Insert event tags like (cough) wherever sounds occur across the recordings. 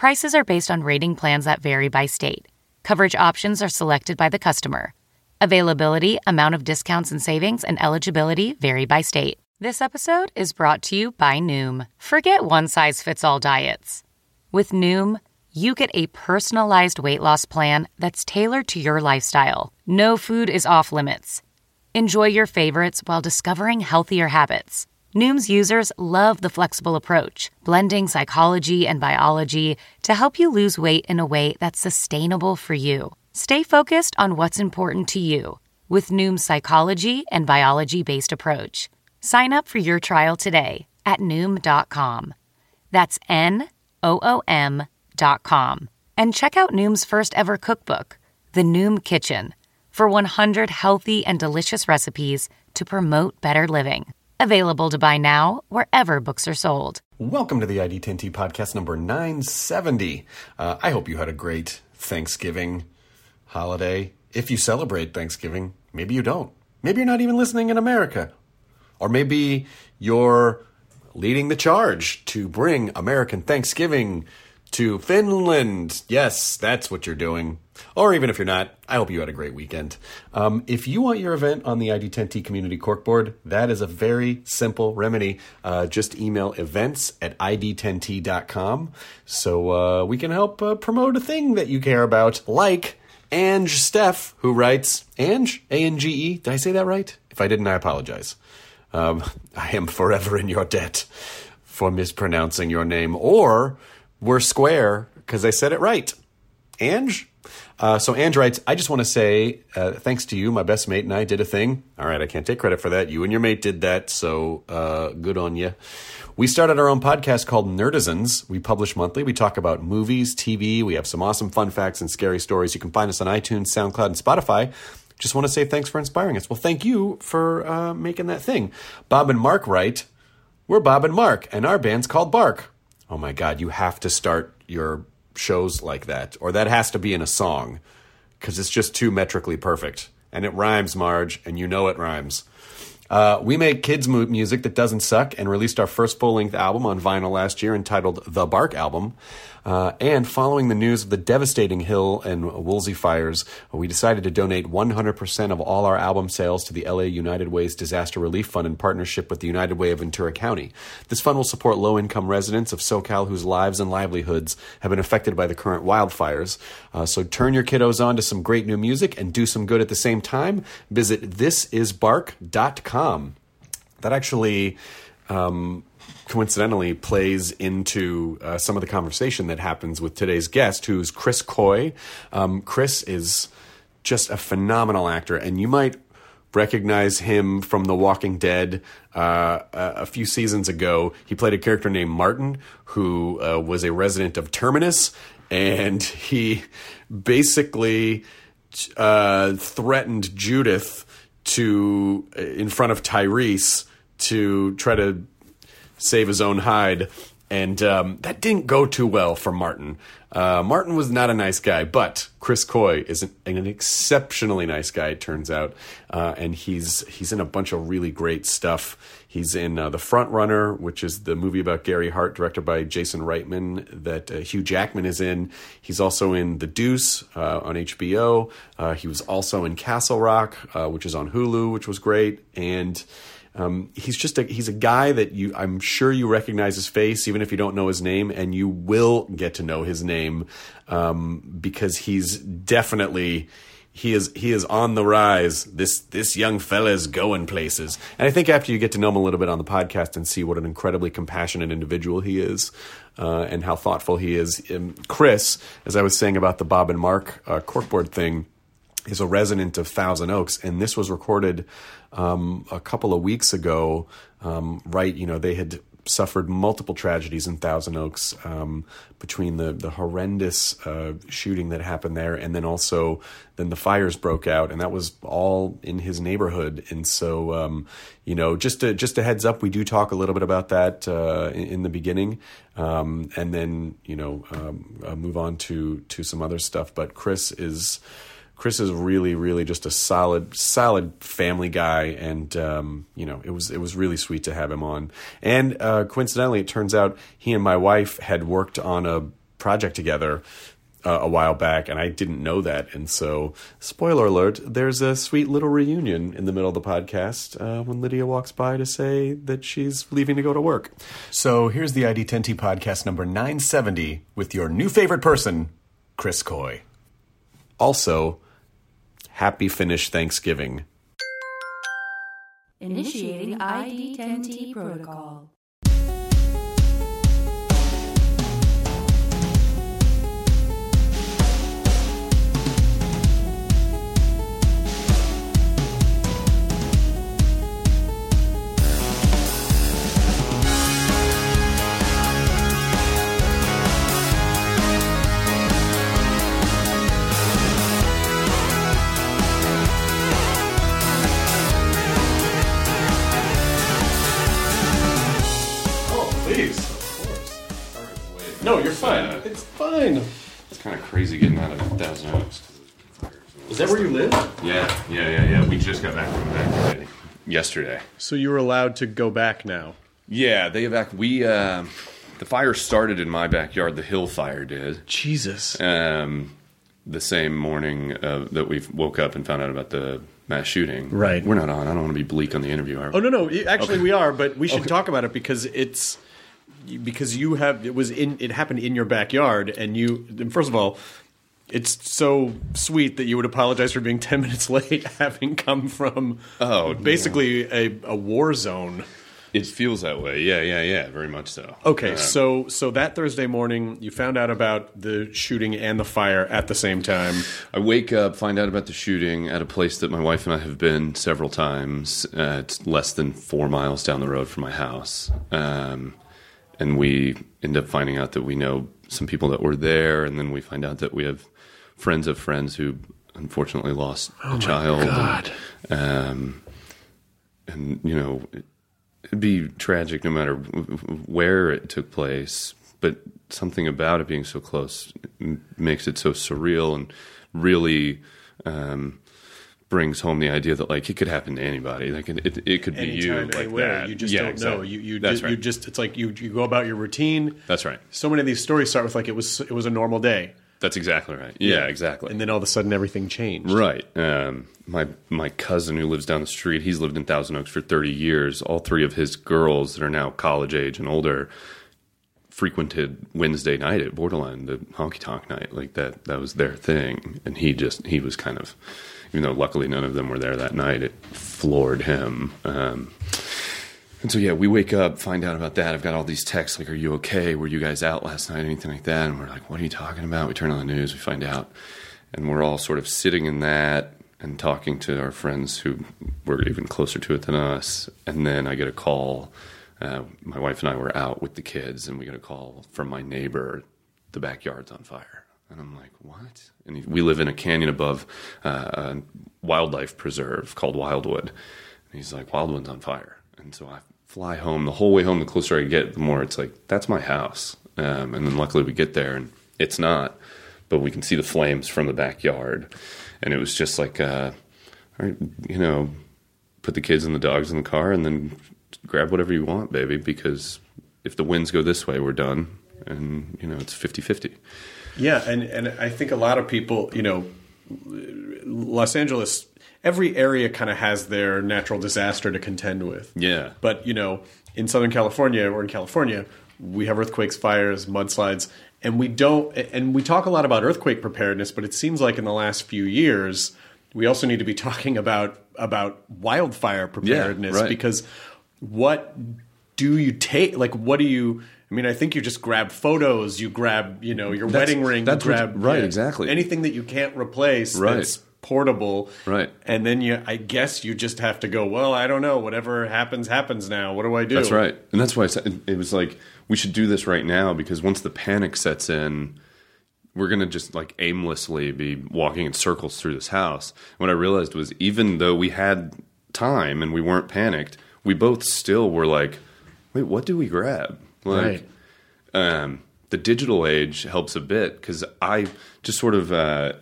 Prices are based on rating plans that vary by state. Coverage options are selected by the customer. Availability, amount of discounts and savings, and eligibility vary by state. This episode is brought to you by Noom. Forget one size fits all diets. With Noom, you get a personalized weight loss plan that's tailored to your lifestyle. No food is off limits. Enjoy your favorites while discovering healthier habits. Noom's users love the flexible approach, blending psychology and biology to help you lose weight in a way that's sustainable for you. Stay focused on what's important to you with Noom's psychology and biology based approach. Sign up for your trial today at Noom.com. That's N O O M.com. And check out Noom's first ever cookbook, The Noom Kitchen, for 100 healthy and delicious recipes to promote better living. Available to buy now wherever books are sold. Welcome to the ID10T podcast number 970. Uh, I hope you had a great Thanksgiving holiday. If you celebrate Thanksgiving, maybe you don't. Maybe you're not even listening in America. Or maybe you're leading the charge to bring American Thanksgiving to Finland. Yes, that's what you're doing. Or even if you're not, I hope you had a great weekend. Um, if you want your event on the ID10T Community Corkboard, that is a very simple remedy. Uh, just email events at id10t.com so uh, we can help uh, promote a thing that you care about, like Ange Steph, who writes, Ange, A N G E, did I say that right? If I didn't, I apologize. Um, (laughs) I am forever in your debt for mispronouncing your name. Or we're square because I said it right. Ange? Uh, so Ange writes, I just want to say uh, thanks to you, my best mate and I did a thing. All right, I can't take credit for that. You and your mate did that, so uh, good on you. We started our own podcast called Nerdizens. We publish monthly. We talk about movies, TV. We have some awesome fun facts and scary stories. You can find us on iTunes, SoundCloud, and Spotify. Just want to say thanks for inspiring us. Well, thank you for uh, making that thing. Bob and Mark write, We're Bob and Mark, and our band's called Bark. Oh my God, you have to start your shows like that, or that has to be in a song, because it's just too metrically perfect. And it rhymes, Marge, and you know it rhymes. Uh, we make kids music that doesn't suck and released our first full length album on vinyl last year entitled The Bark Album. Uh, and following the news of the devastating Hill and Woolsey fires, we decided to donate 100% of all our album sales to the LA United Way's Disaster Relief Fund in partnership with the United Way of Ventura County. This fund will support low income residents of SoCal whose lives and livelihoods have been affected by the current wildfires. Uh, so turn your kiddos on to some great new music and do some good at the same time. Visit thisisbark.com. That actually. Um, coincidentally plays into uh, some of the conversation that happens with today's guest, who's Chris Coy. Um, Chris is just a phenomenal actor, and you might recognize him from The Walking Dead. Uh, a few seasons ago, he played a character named Martin, who uh, was a resident of Terminus, and he basically uh, threatened Judith to in front of Tyrese to try to save his own hide. And um, that didn't go too well for Martin. Uh, Martin was not a nice guy, but Chris Coy is an, an exceptionally nice guy, it turns out. Uh, and he's he's in a bunch of really great stuff. He's in uh, The Front Runner, which is the movie about Gary Hart, directed by Jason Reitman, that uh, Hugh Jackman is in. He's also in The Deuce uh, on HBO. Uh, he was also in Castle Rock, which is on Hulu, which was great. And um, he's just a he's a guy that you I'm sure you recognize his face even if you don't know his name, and you will get to know his name um, because he's definitely he is he is on the rise. This this young fella's going places, and I think after you get to know him a little bit on the podcast and see what an incredibly compassionate individual he is, uh, and how thoughtful he is, um, Chris, as I was saying about the Bob and Mark uh, corkboard thing is a resident of Thousand Oaks, and this was recorded um, a couple of weeks ago. Um, right, you know, they had suffered multiple tragedies in Thousand Oaks um, between the the horrendous uh, shooting that happened there, and then also then the fires broke out, and that was all in his neighborhood. And so, um, you know, just a, just a heads up, we do talk a little bit about that uh, in, in, the beginning, um, and then you know um, uh, move on to to some other stuff. But Chris is Chris is really, really just a solid, solid family guy, and um, you know, it was it was really sweet to have him on. And uh, coincidentally, it turns out he and my wife had worked on a project together uh, a while back, and I didn't know that. And so, spoiler alert: there's a sweet little reunion in the middle of the podcast uh, when Lydia walks by to say that she's leaving to go to work. So here's the ID10T podcast number 970 with your new favorite person, Chris Coy. Also Happy Finnish Thanksgiving. Initiating ID10T protocol. No, you're fine. It's fine. It's kind of crazy getting out of Thousand Oaks. Is that where you live? Yeah, yeah, yeah, yeah. We just got back from the backyard yesterday. So you were allowed to go back now. Yeah, they evac. We uh, the fire started in my backyard. The hill fire did. Jesus. Um, the same morning uh, that we woke up and found out about the mass shooting. Right. We're not on. I don't want to be bleak on the interview. Are we? Oh no, no. Actually, okay. we are, but we should okay. talk about it because it's because you have it was in it happened in your backyard and you first of all it's so sweet that you would apologize for being (laughs) 10 minutes late having come from oh basically a, a war zone. It feels that way. Yeah yeah yeah very much so. Okay uh, so so that thursday morning you found out about the shooting and the fire at the same time. I wake up find out about the shooting at a place that my wife and i have been several times uh, it's less than four miles down the road from my house. Um, and we end up finding out that we know some people that were there, and then we find out that we have friends of friends who unfortunately lost oh a child. God. And, um, and you know, it'd be tragic no matter where it took place, but something about it being so close makes it so surreal and really um, brings home the idea that like it could happen to anybody. Like it, it, it could be Anytime, you, like anywhere. that. You just yeah, don't exactly. know. You you, That's right. you just it's like you you go about your routine. That's right. So many of these stories start with like it was it was a normal day. That's exactly right. Yeah, yeah. exactly. And then all of a sudden everything changed. Right. Um, my my cousin who lives down the street, he's lived in Thousand Oaks for thirty years. All three of his girls that are now college age and older frequented Wednesday night at Borderline, the honky tonk night. Like that that was their thing. And he just he was kind of even though luckily none of them were there that night, it floored him. Um, and so yeah, we wake up, find out about that. I've got all these texts like, "Are you okay? Were you guys out last night? Anything like that?" And we're like, "What are you talking about?" We turn on the news, we find out, and we're all sort of sitting in that and talking to our friends who were even closer to it than us. And then I get a call. Uh, my wife and I were out with the kids, and we get a call from my neighbor. The backyard's on fire. And I'm like, what? And we live in a canyon above uh, a wildlife preserve called Wildwood. And he's like, Wildwood's on fire. And so I fly home. The whole way home, the closer I get, the more it's like, that's my house. Um, and then luckily we get there and it's not, but we can see the flames from the backyard. And it was just like, uh, you know, put the kids and the dogs in the car and then grab whatever you want, baby, because if the winds go this way, we're done. And, you know, it's 50 50. Yeah, and and I think a lot of people, you know, Los Angeles, every area kind of has their natural disaster to contend with. Yeah. But you know, in Southern California or in California, we have earthquakes, fires, mudslides, and we don't. And we talk a lot about earthquake preparedness, but it seems like in the last few years, we also need to be (laughs) talking about about wildfire preparedness yeah, right. because what do you take? Like, what do you? I mean, I think you just grab photos, you grab, you know, your that's, wedding ring, that's grab right, yeah, exactly anything that you can't replace. Right. That's portable. Right. And then you, I guess you just have to go, well, I don't know. Whatever happens, happens now. What do I do? That's right, and that's why I said it was like we should do this right now because once the panic sets in, we're gonna just like aimlessly be walking in circles through this house. What I realized was even though we had time and we weren't panicked, we both still were like, "Wait, what do we grab?" Like, Right. um, the digital age helps a bit because I just sort of uh,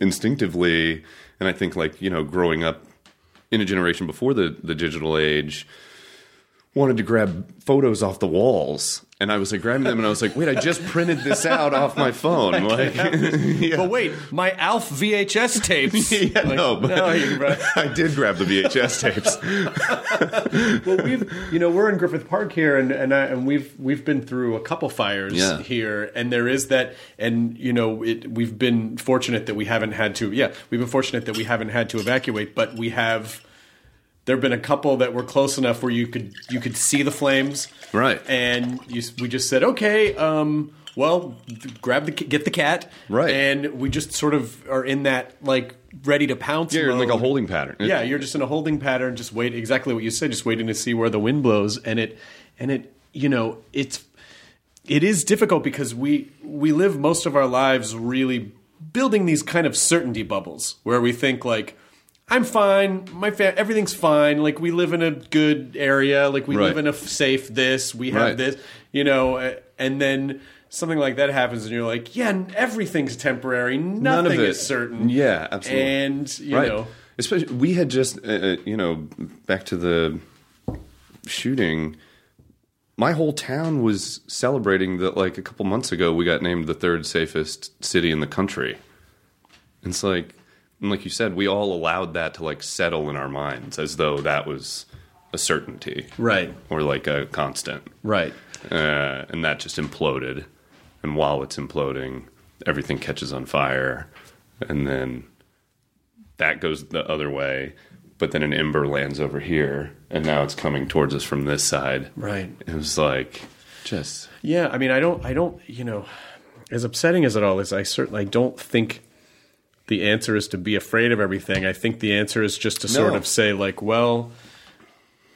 instinctively, and I think like you know, growing up in a generation before the the digital age, wanted to grab photos off the walls, and I was like grabbing them, and I was like, wait, I just printed this out off my phone, (laughs) like. But wait, my Alf VHS tapes. (laughs) Yeah, Like, no, but no, you- (laughs) I did grab the VHS tapes. well, we've you know we're in Griffith Park here, and and, I, and we've we've been through a couple fires Yeah. here, and there is that, and you know it, we've been fortunate that we haven't had to. Yeah, we've been fortunate that we haven't had to evacuate, but we have. There have been a couple that were close enough where you could you could see the flames, Right. And you, we just said, okay, um, well, grab the get the cat, Right. And we just sort of are in that like ready to pounce. Yeah, you're in like a holding pattern. Yeah, you're just in a holding pattern, just wait exactly what you said, just waiting to see where the wind blows, and it, and it, you know, it's, it is difficult because we we live most of our lives really building these kind of certainty bubbles where we think like. I'm fine. My fa- everything's fine. Like we live in a good area. Like we Right. live in a f- safe this. We have Right. this. You know, uh, and then something like that happens, and you're like, yeah, everything's temporary. Nothing None of it is certain. Yeah, absolutely. And you right. know, Especially, we had just, uh, uh, you know, back to the shooting. My whole town was celebrating that. Like a couple months ago, we got named the third safest city in the country. It's like, and like you said, we all allowed that to like settle in our minds as though that was a certainty, right, or like a constant. right. uh, and that just imploded. And while it's imploding, everything catches on fire, and then that goes the other way. But then an ember lands over here, and now it's coming towards us from this side. Right. It was like just Yeah, I mean, I don't, I don't, you know, as upsetting as it all is, I certainly I don't think the answer is to be afraid of everything. I think the answer is just to sort of say, like, well,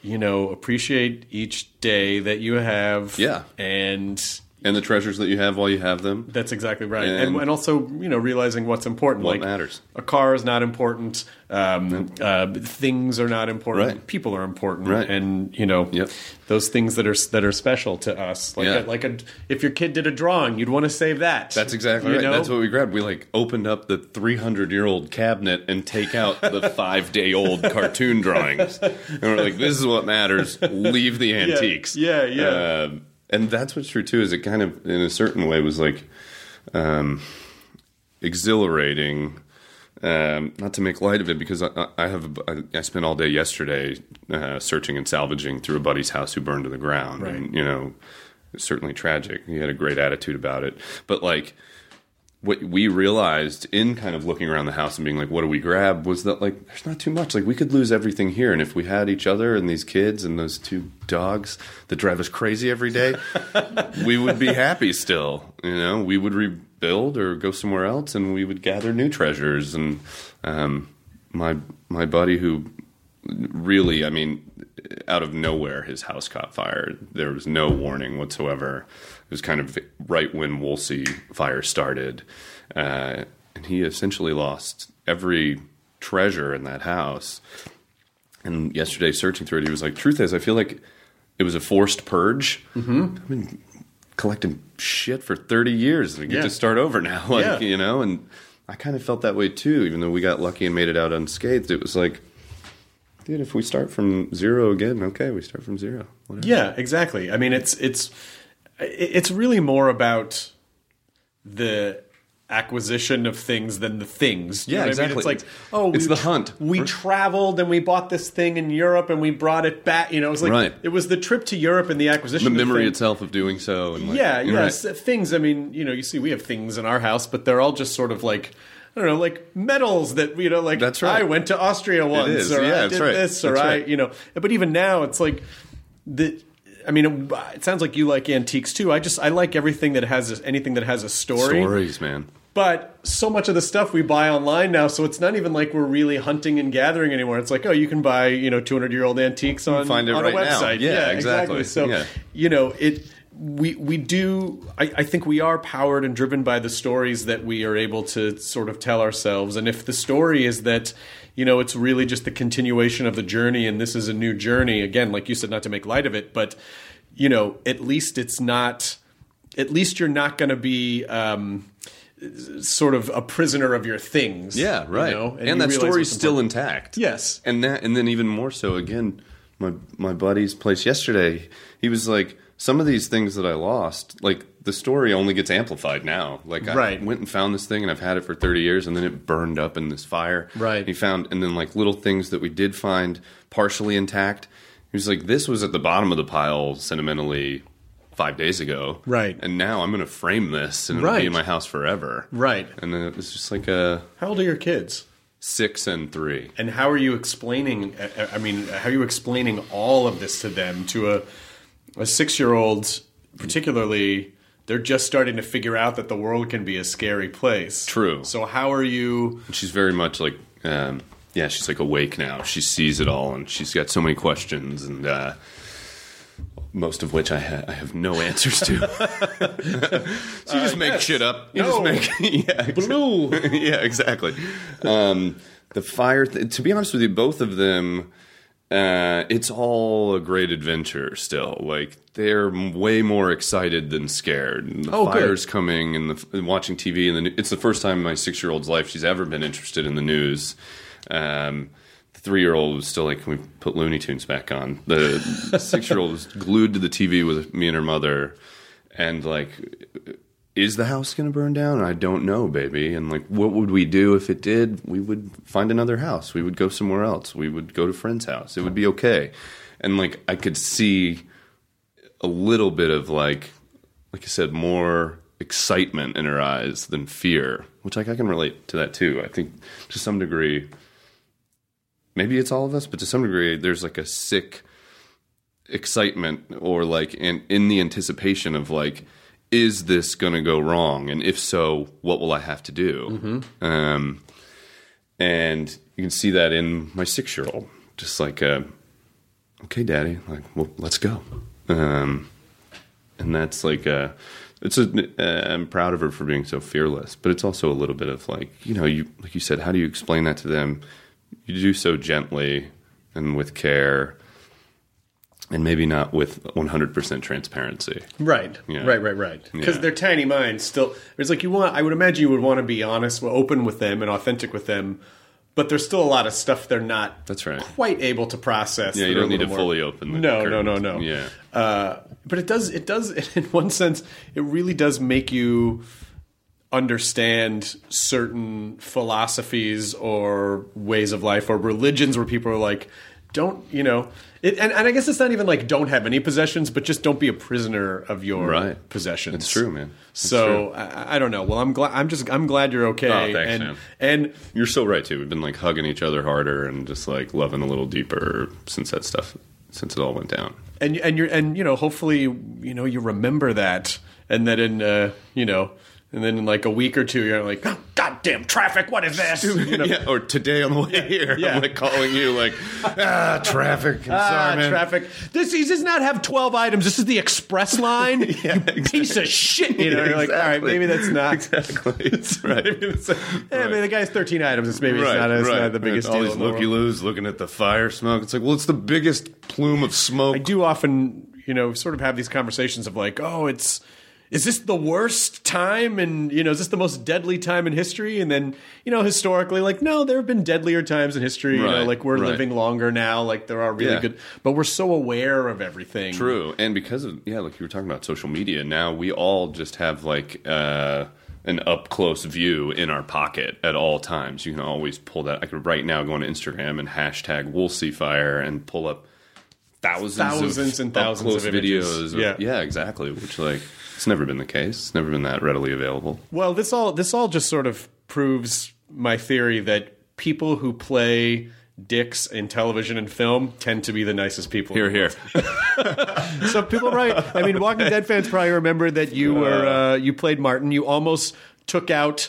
you know, appreciate each day that you have. Yeah. and and the treasures that you have while you have them. that's exactly right. And, And- and, also, you know, realizing what's important. What like matters. A car is not important. Um, uh, things are not important. Right. People are important. Right. And you know, Yep. those things that are that are special to us. Like Yeah. a, like a, if your kid did a drawing, you'd want to save that. That's exactly You right. know? That's what we grabbed. We like opened up the 300 year old cabinet and take out the (laughs) five day old cartoon drawings, and we're like, "This is what matters. Leave the (laughs) antiques." yeah, yeah. Um, and that's what's true too. Is it kind of, in a certain way, was like um, exhilarating. Um, not to make light of it, because I, I have I, spent all day yesterday uh, searching and salvaging through a buddy's house who burned to the ground, Right. and you know, certainly tragic. He had a great attitude about it, but like what we realized in kind of looking around the house and being like, what do we grab? Was that like, there's not too much. Like, we could lose everything here. And if we had each other and these kids and those two dogs that drive us crazy every day, (laughs) we would be happy still. You know, we would rebuild or go somewhere else and we would gather new treasures. And um, my, my buddy who really, I mean, out of nowhere, his house caught fire. There was no warning whatsoever. It was kind of right when Woolsey fire started, uh, and he essentially lost every treasure in that house. And yesterday, searching through it, he was like, "Truth is, I feel like it was a forced purge. Mm-hmm. I've been collecting shit for thirty years, and I get Yeah. to start over now. (laughs) like, Yeah. you know." And I kind of felt that way too, even though we got lucky and made it out unscathed. It was like dude, if we start from zero again, okay, we start from zero. Whatever. Yeah, exactly. I mean, it's it's it's really more about the acquisition of things than the things. You Yeah, what I mean? exactly. It's like, oh, It's we the hunt. We traveled and we bought this thing in Europe and we brought it back. You know, it was like Right. it was the trip to Europe and the acquisition. The memory itself of doing so. And like, Yeah, yes, right. things. I mean, you know, you see, we have things in our house, but they're all just sort of like. I don't know, like medals that you know, like That's right. I went to Austria once, or Yeah, I that's did right. this, or That's I, right. you know. But even now, it's like the. I mean, it, it sounds like you like antiques too. I just I like everything that has a, anything that has a story. Stories, man. But so much of the stuff we buy online now, so it's not even like we're really hunting and gathering anymore. It's like, oh, you can buy you know 200 year old antiques on, find it on right a now. website. Yeah, exactly. So Yeah. you know it. We we do. I, I think we are powered and driven by the stories that we are able to sort of tell ourselves. And if the story is that you know it's really just the continuation of the journey, and this is a new journey again, like you said, not to make light of it, but you know, at least it's not. At least you're not going to be. Um, sort of a prisoner of your things Yeah, you right. know? and you that story's still intact. Yes. and that, and then even more so again, my my buddy's place yesterday. He was like, some of these things that I lost, like the story only gets amplified now. Like I Right. went and found this thing, and I've had it for thirty years, and then it burned up in this fire. Right. He found, and then like little things that we did find partially intact. He was like, this was at the bottom of the pile sentimentally. Five days ago, Right. and now I'm going to frame this and it'll Right. be in my house forever, Right. And then it was just like a How old are your kids? six and three. And how are you explaining? I mean, how are you explaining all of this to them? To a a six year old, particularly, they're just starting to figure out that the world can be a scary place. True. So how are you? She's very much like, um, yeah, she's like awake now. She sees it all, and she's got so many questions, and uh, most of which I, ha- I have no answers to. (laughs) she just makes yes. shit up. You No. just make (laughs) yeah, Blue. (laughs) yeah, exactly. Um, the fire. Th- to be honest with you, both of them. Uh, it's all a great adventure still. Like they're way more excited than scared. And the Oh, good. fire's coming, and, the, and watching TV, and the, it's the first time in my six year old's life she's ever been interested in the news. Um, the three year old was still like, "Can we put Looney Tunes back on?" The (laughs) six year old was glued to the TV with me and her mother, and like is the house going to burn down? I don't know, baby. And like, what would we do if it did? We would find another house. We would go somewhere else. We would go to friend's house. It would be okay. And like, I could see a little bit of like, like I said, more excitement in her eyes than fear, which like I can relate to that too. I think to some degree, maybe it's all of us, but to some degree, there's like a sick excitement or like in in the anticipation of like is this going to go wrong? And if so what will i have to do? Um and you can see that in my six year old just like uh okay daddy like well let's go. Um and that's like uh it's a uh, i'm proud of her for being so fearless but it's also a little bit of like you know you like you said how do you explain that to them? You do so gently and with care and maybe not with 100% transparency. Right, Yeah. right, right, right. Because Yeah. their tiny minds still. It's like you want. I would imagine you would want to be honest, open with them, and authentic with them. But there's still a lot of stuff they're not. That's right. Quite able to process. Yeah, you don't need to more- fully open the No, no, no, no. Yeah. Uh, but it does. It does. (laughs) In one sense, it really does make you understand certain philosophies or ways of life or religions where people are like don't you know it, and, and i guess it's not even like don't have any possessions but just don't be a prisoner of your Right. possessions It's true, man. It's so I, I don't know well i'm glad i'm just i'm glad you're okay Oh, thanks, and man. and You're so right, too. We've been like hugging each other harder and just like loving a little deeper since that stuff, since it all went down. and and you're and you know hopefully you know you remember that and that in uh you know and then in like a week or two you're like oh, goddamn traffic what is this You know? (laughs) yeah, or today on the way here, yeah. I'm like calling you like, (laughs) ah, traffic. I'm Ah, sorry, man. traffic. This he does not have twelve items. This is the express line. (laughs) you piece of shit. You know, you're like, all right, maybe that's not. Exactly. That's right. Maybe it's, yeah, maybe the guy has thirteen items. It's maybe it's not, it's not the biggest all deal. these in the world. looky loos looking at the fire smoke. It's like, well, it's the biggest plume of smoke. I do often, you know, sort of have these conversations of like, oh, it's is this the worst time and you know is this the most deadly time in history and then you know historically like no there have been deadlier times in history you know Right, like we're right. living longer now like there are really Yeah. good but we're so aware of everything True, and because of yeah, like you were talking about social media, now we all just have like uh, an up close view in our pocket at all times. You can always pull that. I could right now go on Instagram and hashtag Woolsey Fire and pull up thousands, Thousands of and thousands of videos. of- Yeah. yeah, exactly. Which like it's never been the case. It's never been that readily available. Well, this all this all just sort of proves my theory that people who play dicks in television and film tend to be the nicest people. Here, here. (laughs) So people, right? I mean, Walking Dead fans probably remember that you were uh, you played Martin. You almost took out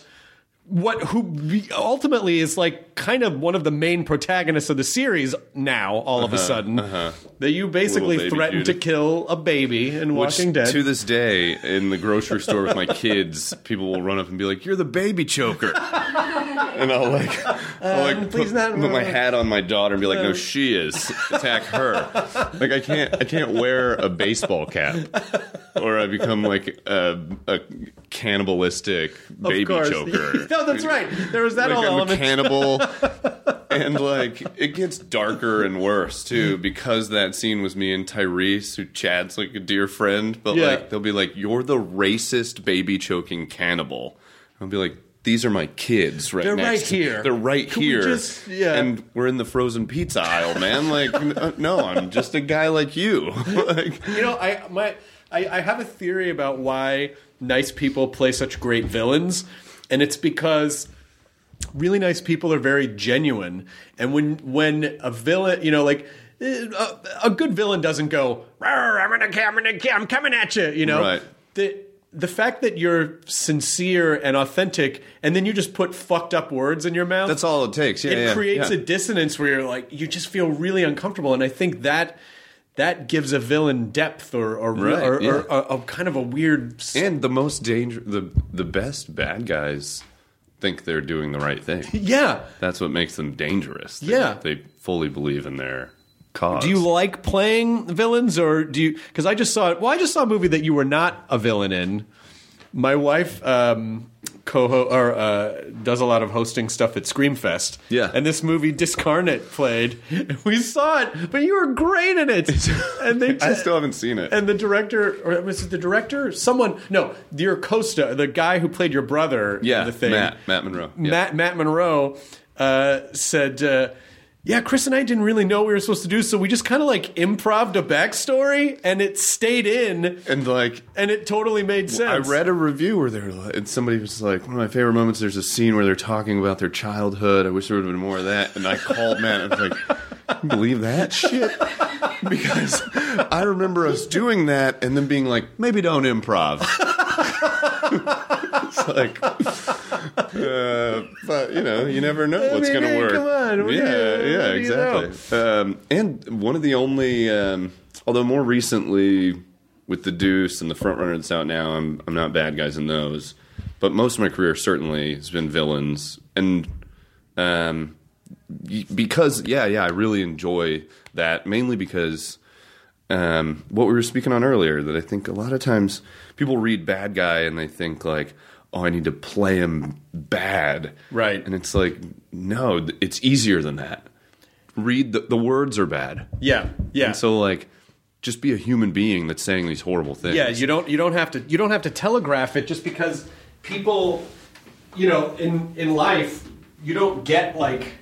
what who ultimately is like kind of one of the main protagonists of the series now all of a uh-huh, sudden uh-huh. that you basically Uh-huh, threatened Judy. to kill a baby in Which, Walking Dead. to this day, in the grocery store with my (laughs) kids, people will run up and be like, "You're the baby choker," (laughs) and I'll like, I'll like um, please put, not- put my hat on my daughter and be like, "No, um. she is. Attack her." Like I can't, I can't wear a baseball cap, or I become like a, a cannibalistic baby choker. (laughs) no, that's right. There was that like whole I'm element. a cannibal, and like it gets darker and worse too because that scene was me and Tyrese, who Chad's like a dear friend, but Yeah. like they'll be like, "You're the racist baby choking cannibal." I'll be like. These are my kids right They're right here. They're right Can we here. just- yeah. And we're in the frozen pizza aisle, man. Like, uh, no, I'm just a guy like you. (laughs) like, You know, I my I, I have a theory about why nice people play such great villains, and it's because really nice people are very genuine. And when when a villain, you know, like eh, a, a good villain doesn't go, "I'm gonna, I'm gonna, I'm coming at you," you know. Right. The the fact that you're sincere and authentic, and then you just put fucked up words in your mouth. that's all it takes. Yeah, it yeah, creates yeah. a dissonance where you're like you just feel really uncomfortable and i think that that gives a villain depth or or, Right, or, yeah. or a, a kind of a weird And the most danger, the the best bad guys think they're doing the right thing. (laughs) yeah That's what makes them dangerous. They, Yeah. they fully believe in their cause. do you like playing villains or do you because i just saw well i just saw a movie that you were not a villain in my wife um co or uh, does a lot of hosting stuff at Screamfest. Yeah. and this movie Discarnate played. And we saw it, but you were great in it. (laughs) And they I still haven't seen it. And the director, or was it the director? Someone, no, your Costa, the guy who played your brother. yeah, in the thing, Matt Matt Monroe. Yeah. Matt Matt Monroe uh, said, uh, "Yeah, Chris and I didn't really know what we were supposed to do, so we just kind of like improved a backstory, and it stayed in, and like and it totally made sense." I read a review where they were like, and somebody was like, one of my favorite moments. There's a scene where they're talking about their childhood. I wish there would have been more of that. And I called Matt. and I was like, "Can you believe that shit? (laughs) Because I remember us doing that and then being like, maybe don't improv. (laughs) it's like, uh, but you know, you never know I what's going to work. come on, what yeah, you- yeah, do you know? exactly. Um, and one of the only, um, although more recently with the Deuce and the front runner that's out now, I'm I'm not bad guys in those, but most of my career certainly has been villains, and um, because yeah, yeah, I really enjoy that mainly because um, what we were speaking on earlier that I think a lot of times people read bad guy and they think like, oh, I need to play him bad, Right. And it's like, no, it's easier than that. Read the, the words are bad, yeah, yeah. and so like, just be a human being that's saying these horrible things. Yeah, you don't you don't have to you don't have to telegraph it just because people you know in in life you don't get like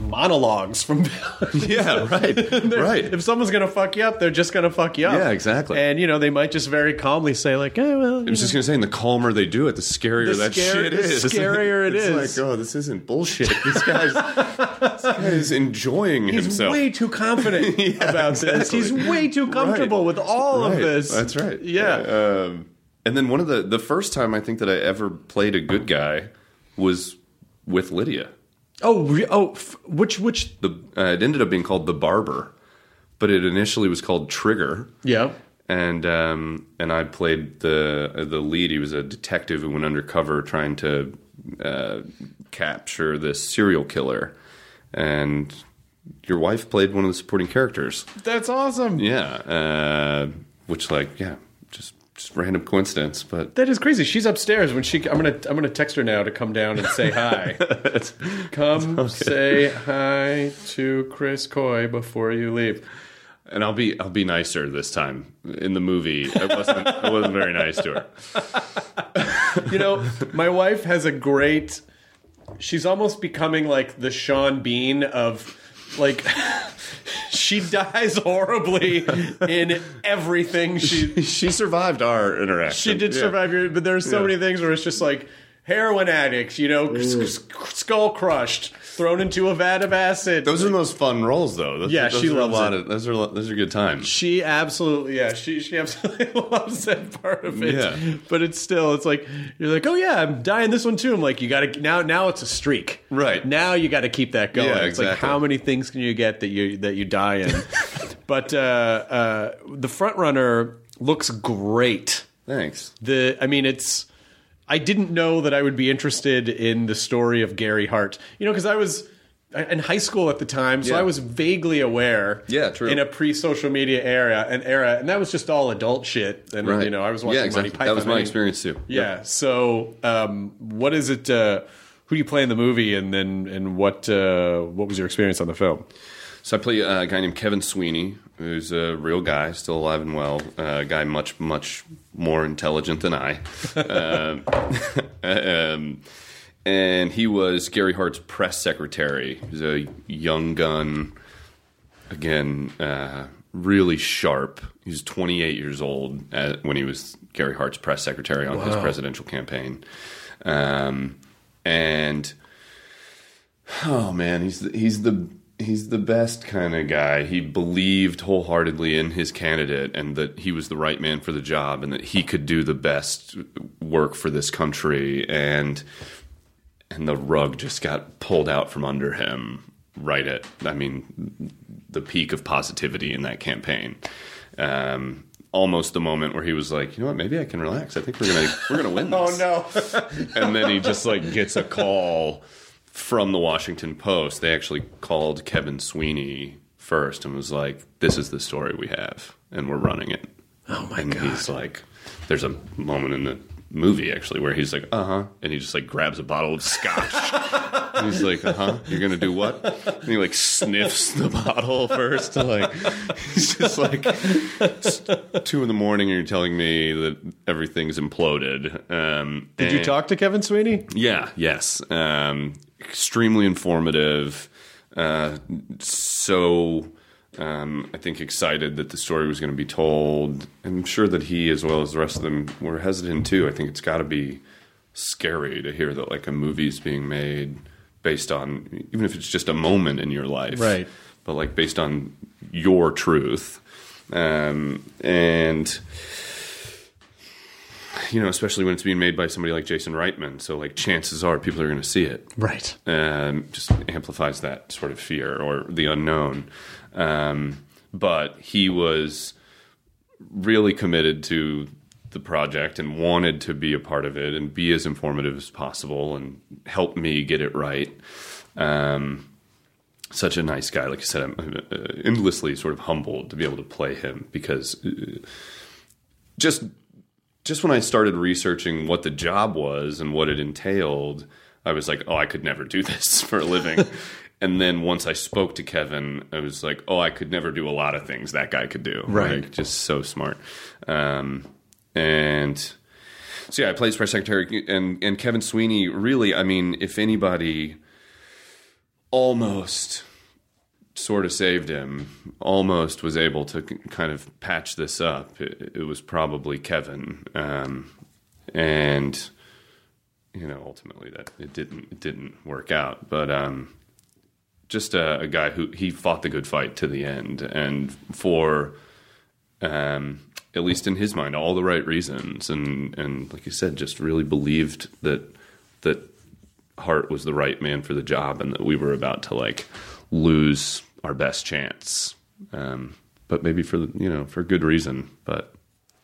monologues from (laughs) yeah, (laughs) right, right. if someone's gonna fuck you up they're just gonna fuck you up Yeah, exactly. and you know they might just very calmly say like eh, well I was just gonna say, and the calmer they do it, the scarier The that shit is the (laughs) scarier it it's is. like, oh, this isn't bullshit. This guy's, this guy's enjoying he's himself. way too confident Yeah, about this he's way too comfortable Right. with all of this That's right. yeah, Um, and then one of the the first time I think that I ever played a good guy was with Lydia. Oh oh f- which which The uh, it ended up being called the Barber, but it initially was called Trigger. yeah and um, and I played the the lead. He was a detective who went undercover trying to uh, capture this serial killer, and your wife played one of the supporting characters. that's awesome Yeah, uh, which like yeah, just just random coincidence, but That is crazy. She's upstairs when she. I'm gonna. I'm gonna text her now to come down and say hi. (laughs) come say hi to Chris Coy before you leave. and I'll be I'll be nicer this time in the movie. I wasn't I wasn't very nice to her. (laughs) You know, my wife has a great. She's almost becoming like the Sean Bean of, like, (laughs) she dies horribly in everything (laughs) she. She survived our interaction. She did Yeah. survive your, but there are so Yeah. many things where it's just like heroin addicts, you know, mm. skull crushed, thrown into a vat of acid. Those are the most fun roles, though. Those, Yeah, those she are a loves lot it. of those are those are good times. she absolutely, yeah, she she absolutely (laughs) loves that part of it. Yeah. But it's still, it's like you're like, oh yeah, I'm dying this one too. I'm like, you got to now. Now it's a streak, Right. Now you got to keep that going. Yeah, It's like exactly. how many things can you get that you that you die in? (laughs) but uh, uh, the front runner looks great. Thanks. the i mean it's i didn't know that i would be interested in the story of gary hart you know because i was in high school at the time so Yeah. i was vaguely aware Yeah, true. in a pre-social media era and era and that was just all adult shit and Right. you know i was watching yeah, exactly. Monty Python That was my experience too. yeah so um, what is it uh, who do you play in the movie and then and what uh, what was your experience on the film So I play a guy named Kevin Sweeney, who's a real guy, still alive and well. Uh, a guy much, much more intelligent than I. (laughs) Uh, (laughs) um, and he was Gary Hart's press secretary. He's a young gun, again, uh, really sharp. He's 28 years old uh when he was Gary Hart's press secretary on his presidential campaign. Um, and Oh man, he's the, he's the he's the best kind of guy. He believed wholeheartedly in his candidate and that he was the right man for the job and that he could do the best work for this country and and the rug just got pulled out from under him right at I mean the peak of positivity in that campaign. Um almost the moment where he was like, "You know what? Maybe I can relax. I think we're going to we're to win (laughs) this." no (laughs) and then he just like gets a call from the Washington Post. They actually called Kevin Sweeney first and was like, "This is the story we have, and we're running it." oh my And god he's like, "There's a moment in the movie actually where he's like, uh huh," and he just like grabs a bottle of scotch. and (laughs) he's like, uh huh, you're gonna do what? And he like sniffs the bottle first. To, Like (laughs) he's just like it's two in the morning, and you're telling me that everything's imploded. Um, did you talk to kevin sweeney yeah, yes. Um, extremely informative. Uh, so um, I think excited that the story was going to be told. I'm sure that he, as well as the rest of them, were hesitant too. I think it's got to be scary to hear that like a movie's being made based on, even if it's just a moment in your life, Right. But like based on your truth, um, and you know, especially when it's being made by somebody like Jason Reitman. So, like, chances are people are going to see it. right Um, just amplifies that sort of fear or the unknown. Um, but he was really committed to the project and wanted to be a part of it and be as informative as possible and help me get it right. Um, such a nice guy. Like I said, I'm uh, endlessly sort of humbled to be able to play him because uh, just just when I started researching what the job was and what it entailed, I was like, oh, I could never do (laughs) this for a living. (laughs) and then once I spoke to Kevin, I was like, oh, I could never do a lot of things that guy could do. Right. Like, just so smart. Um, and so yeah, I played press secretary, and and Kevin Sweeney. Really, I mean, if anybody almost sort of saved him, almost was able to kind of patch this up. It, it was probably Kevin, um, and you know, ultimately that it didn't it didn't work out. But um, just a, a guy who he fought the good fight to the end, and for um, at least in his mind, all the right reasons, and and like you said, just really believed that that Hart was the right man for the job, and that we were about to like lose our best chance. Um, but maybe for you know for good reason. But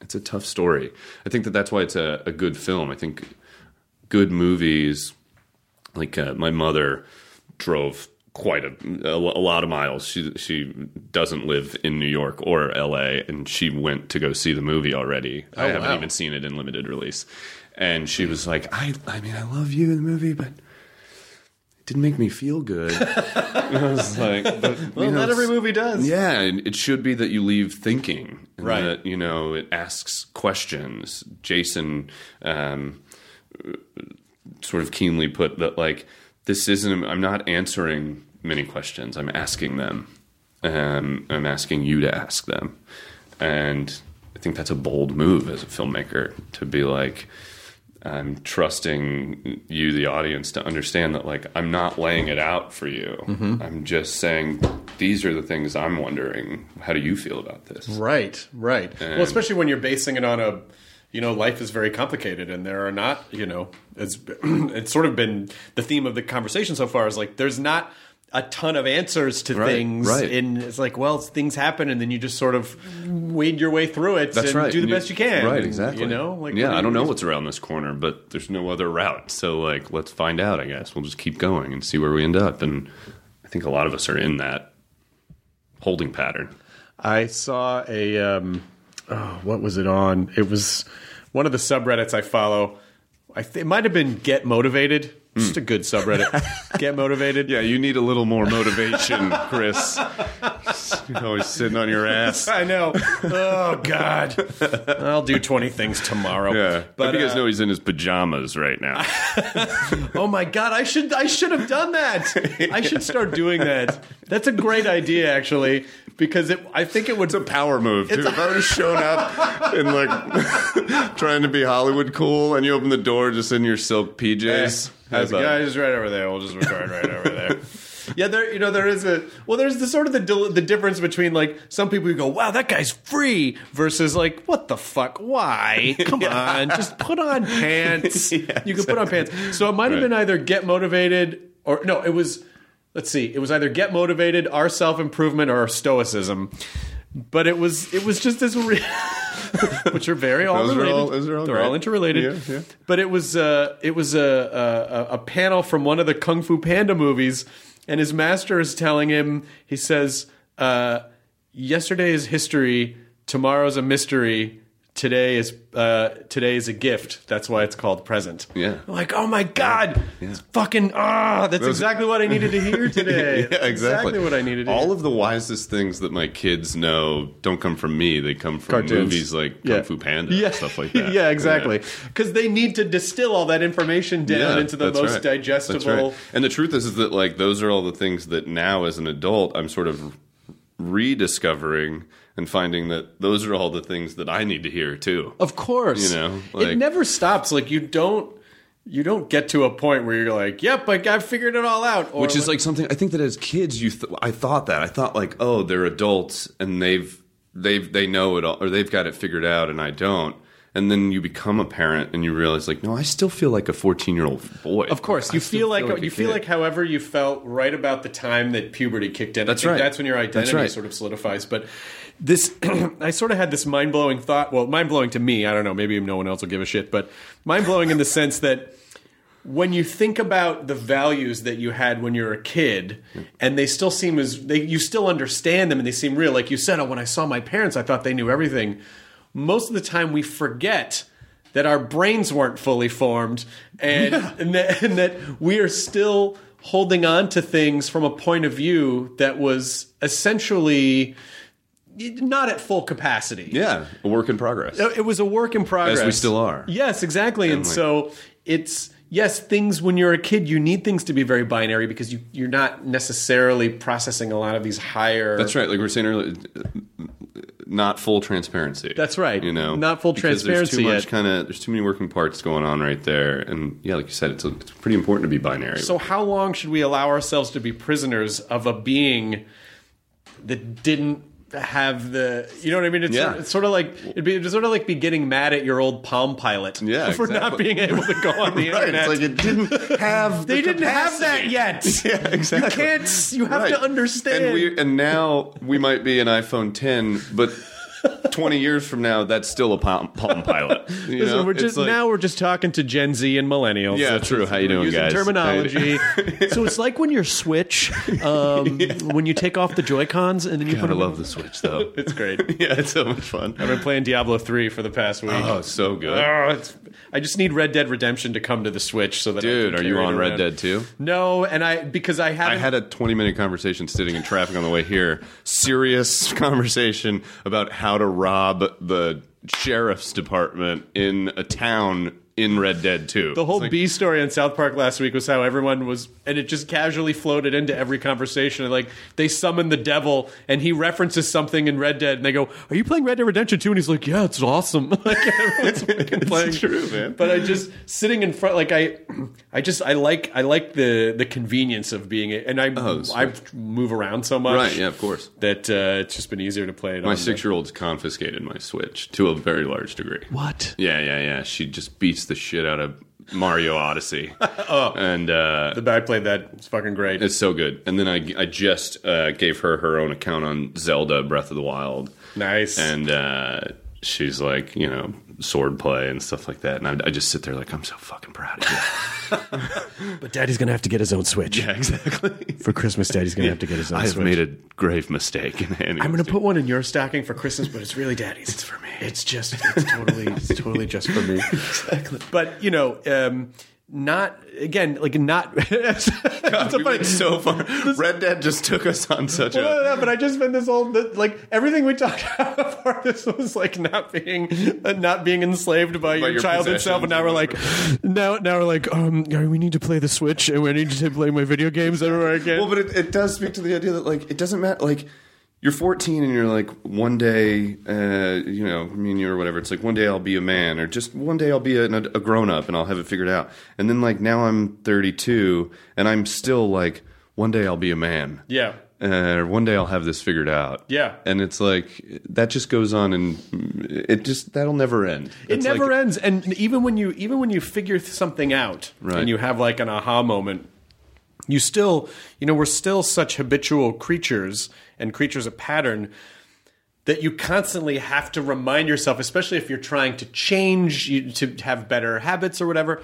it's a tough story. I think that that's why it's a, a good film. I think good movies, like uh, my mother drove quite a, a, a lot of miles. She she doesn't live in New York or L.A. and she went to go see the movie already. I Oh, haven't wow. even seen it in limited release, and she was like, "I I mean, I love you in the movie, but." Didn't make me feel good. (laughs) I was like, but, well you know, not every movie does yeah, and it should be that you leave thinking, and Right. That you know it asks questions. Jason um, sort of keenly put that like this isn't. I'm not answering many questions. I'm asking them. Um, I'm asking you to ask them, and I think that's a bold move as a filmmaker to be like. I'm trusting you, the audience, to understand that like I'm not laying it out for you. Mm-hmm. I'm just saying these are the things I'm wondering. How do you feel about this? Right, right. well, especially when you're basing it on a, you know, life is very complicated, and there are not, you know, it's (clears throat) it's sort of been the theme of the conversation so far is like there's not a ton of answers to Right, things, right. and it's like, well, things happen, and then you just sort of wade your way through it That's and right. do the And best you can, Right, exactly. You know, like yeah, do I don't know what's around this corner, but there's no other route. So like, let's find out. I guess we'll just keep going and see where we end up. And I think a lot of us are in that holding pattern. I saw a um, oh, what was it on? It was one of the subreddits I follow. I th- it might have been Get Motivated. Just a good subreddit. Get Motivated. (laughs) Yeah, you need a little more motivation, Chris. (laughs) You're always sitting on your ass. (laughs) I know. Oh God, I'll do twenty things tomorrow. Yeah, but but you guys uh, know he's in his pajamas right now. oh my God, I should I should have done that. I should start doing that. That's a great idea, actually, because it. I think it would. It's a power move, too. It's a- if I would have shown up and like trying to be Hollywood cool, and you open the door just in your silk PJs, How's How it guys right over there? We'll just record right over there. (laughs) Yeah, there. You know, there is a well. There's the sort of the dil- the difference between like some people who go, "Wow, that guy's free," versus like, "What the fuck? Why? (laughs) Come on, just put on pants. (laughs) you can put on pants." So it might have been either get motivated or no. It was let's see. It was either get motivated, our self improvement, or stoicism. But it was it was just this, re- (laughs) which are very all Those are all- those are all They're great. all interrelated. Yeah, yeah. But it was uh, it was a, a a panel from one of the Kung Fu Panda movies, and his master is telling him. He says, uh, "Yesterday is history. Tomorrow's a mystery. Today is uh, today is a gift. That's why it's called present." Yeah. I'm like, oh my god, it's fucking ah, that's exactly what I needed to (laughs) hear today. yeah, That's exactly. what I needed. to All hear. of the wisest things that my kids know don't come from me. They come from Cartoons. movies like Kung Yeah. Fu Panda yeah. and stuff like that. (laughs) yeah, exactly. Because they need to distill all that information down Yeah, into the most right. digestible. Right. And the truth is, is that like those are all the things that now, as an adult, I'm sort of rediscovering and finding that those are all the things that I need to hear too. Of course, You know, it never stops. Like you don't, you don't get to a point where you're like, "Yep, like I've figured it all out." Or Which is like something I think that as kids, you th- I thought that I thought like, oh, they're adults and they've they've they know it all or they've got it figured out and I don't. And then you become a parent and you realize like, no, I still feel like a 14 year old boy. Of course, I you feel like, a you feel kid. like however you felt right about the time that puberty kicked in. I That's think right. That's when your identity right. sort of solidifies. But this, (clears throat) I sort of had this mind blowing thought. Well, mind blowing to me. I don't know. Maybe no one else will give a shit. But mind blowing in the sense that when you think about the values that you had when you were a kid, and they still seem as they you still understand them and they seem real. Like you said, oh, when I saw my parents, I thought they knew everything. Most of the time, we forget that our brains weren't fully formed, and and, that, and that we are still holding on to things from a point of view that was essentially not at full capacity. yeah, a work in progress. It was a work in progress. As we still are. Yes, exactly. And, like- so it's yes, things when you're a kid, you need things to be very binary because you you're not necessarily processing a lot of these higher. That's right. Like we're saying earlier, uh, not full transparency. That's right. You know, Not full Because transparency There's too much kind of. There's too many working parts going on right there, and yeah, like you said, it's, it's pretty important to be binary. So how long should we allow ourselves to be prisoners of a being that didn't have the you know what I mean? It's, Yeah. sort, it's sort of like it'd be it's sort of like be getting mad at your old Palm Pilot Yeah, (laughs) for not being able to go on the (laughs) right, internet. it's like it didn't have. they the didn't have that yet. (laughs) Yeah, exactly. You can't. You have Right. to understand. And we and now we might be an iPhone 10, but (laughs) 20 years from now, that's still a Palm, Palm Pilot. (laughs) You Listen, know? we're It's just like- now we're just talking to Gen Z and millennials. Yeah, That's- true. How you doing, using guys? Terminology. (laughs) so it's like when your Switch, um, when you take off the Joy Cons and then you put I love the Switch though. It's great. yeah, it's so much fun. I've been playing Diablo three for the past week. Oh, so good. Oh, it's, I just need Red Dead Redemption to come to the Switch so that I Dude, are you on Red. Dead too? No, and I because I I haven't. had a 20 minute conversation sitting in traffic on the way here. Serious (laughs) conversation about how to rob the sheriff's department in a town in Red Dead 2. The whole like, B story on South Park last week was how everyone was, and it just casually floated into every conversation. And like they summon the devil, and he references something in Red Dead, and they go, "Are you playing Red Dead Redemption 2? And he's like, "Yeah, it's awesome." (laughs) like everyone's fucking playing. true, man. But I just sitting in front, like I, I just I like I like the the convenience of being it, and I Oh. I move around so much, Right, yeah, of course. that uh, it's just been easier to play it. My six year old's confiscated my Switch to a very large degree. What? Yeah, yeah, yeah. She just beats the shit out of Mario Odyssey. (laughs) oh, And uh, The I played that. It's fucking great. it's so good. And then I, I just uh, gave her her own account on Zelda Breath of the Wild. nice. And uh, she's like, you know, sword play and stuff like that. And I, I just sit there like, I'm so fucking proud of you. (laughs) but Daddy's gonna have to get his own Switch yeah, exactly. for Christmas. Daddy's gonna have to get his own I have Switch. made a grave mistake I'm gonna put one in your stocking for Christmas, but it's really Daddy's. It's for me. It's just, it's totally, it's totally just for me. (laughs) exactly. But you know, um, not again, like not. (laughs) God, we funny- so far. Red Dead just took us on such Well, no, a. no, but I just spent this whole the- like everything we talked (laughs) about before. This was like not being uh, not being enslaved by, your, your childhood self, and now we're like, now now we're like, um, we need to play the Switch, and we need to play my video games everywhere again. Well, but it, it does speak to the idea that like it doesn't matter. Like you're 14 and you're like one day, uh, you know, me and you or whatever. It's like one day I'll be a man, or just one day I'll be a, a grown up and I'll have it figured out. And then like now I'm 32 and I'm still like one day I'll be a man. yeah. Uh, one day I'll have this figured out. Yeah. and it's like that just goes on, and it just that'll never end. It never like- ends, and even when you even when you figure something out Right. and you have like an aha moment, you still you know we're still such habitual creatures and creatures of pattern that you constantly have to remind yourself, especially if you're trying to change, you, to have better habits or whatever.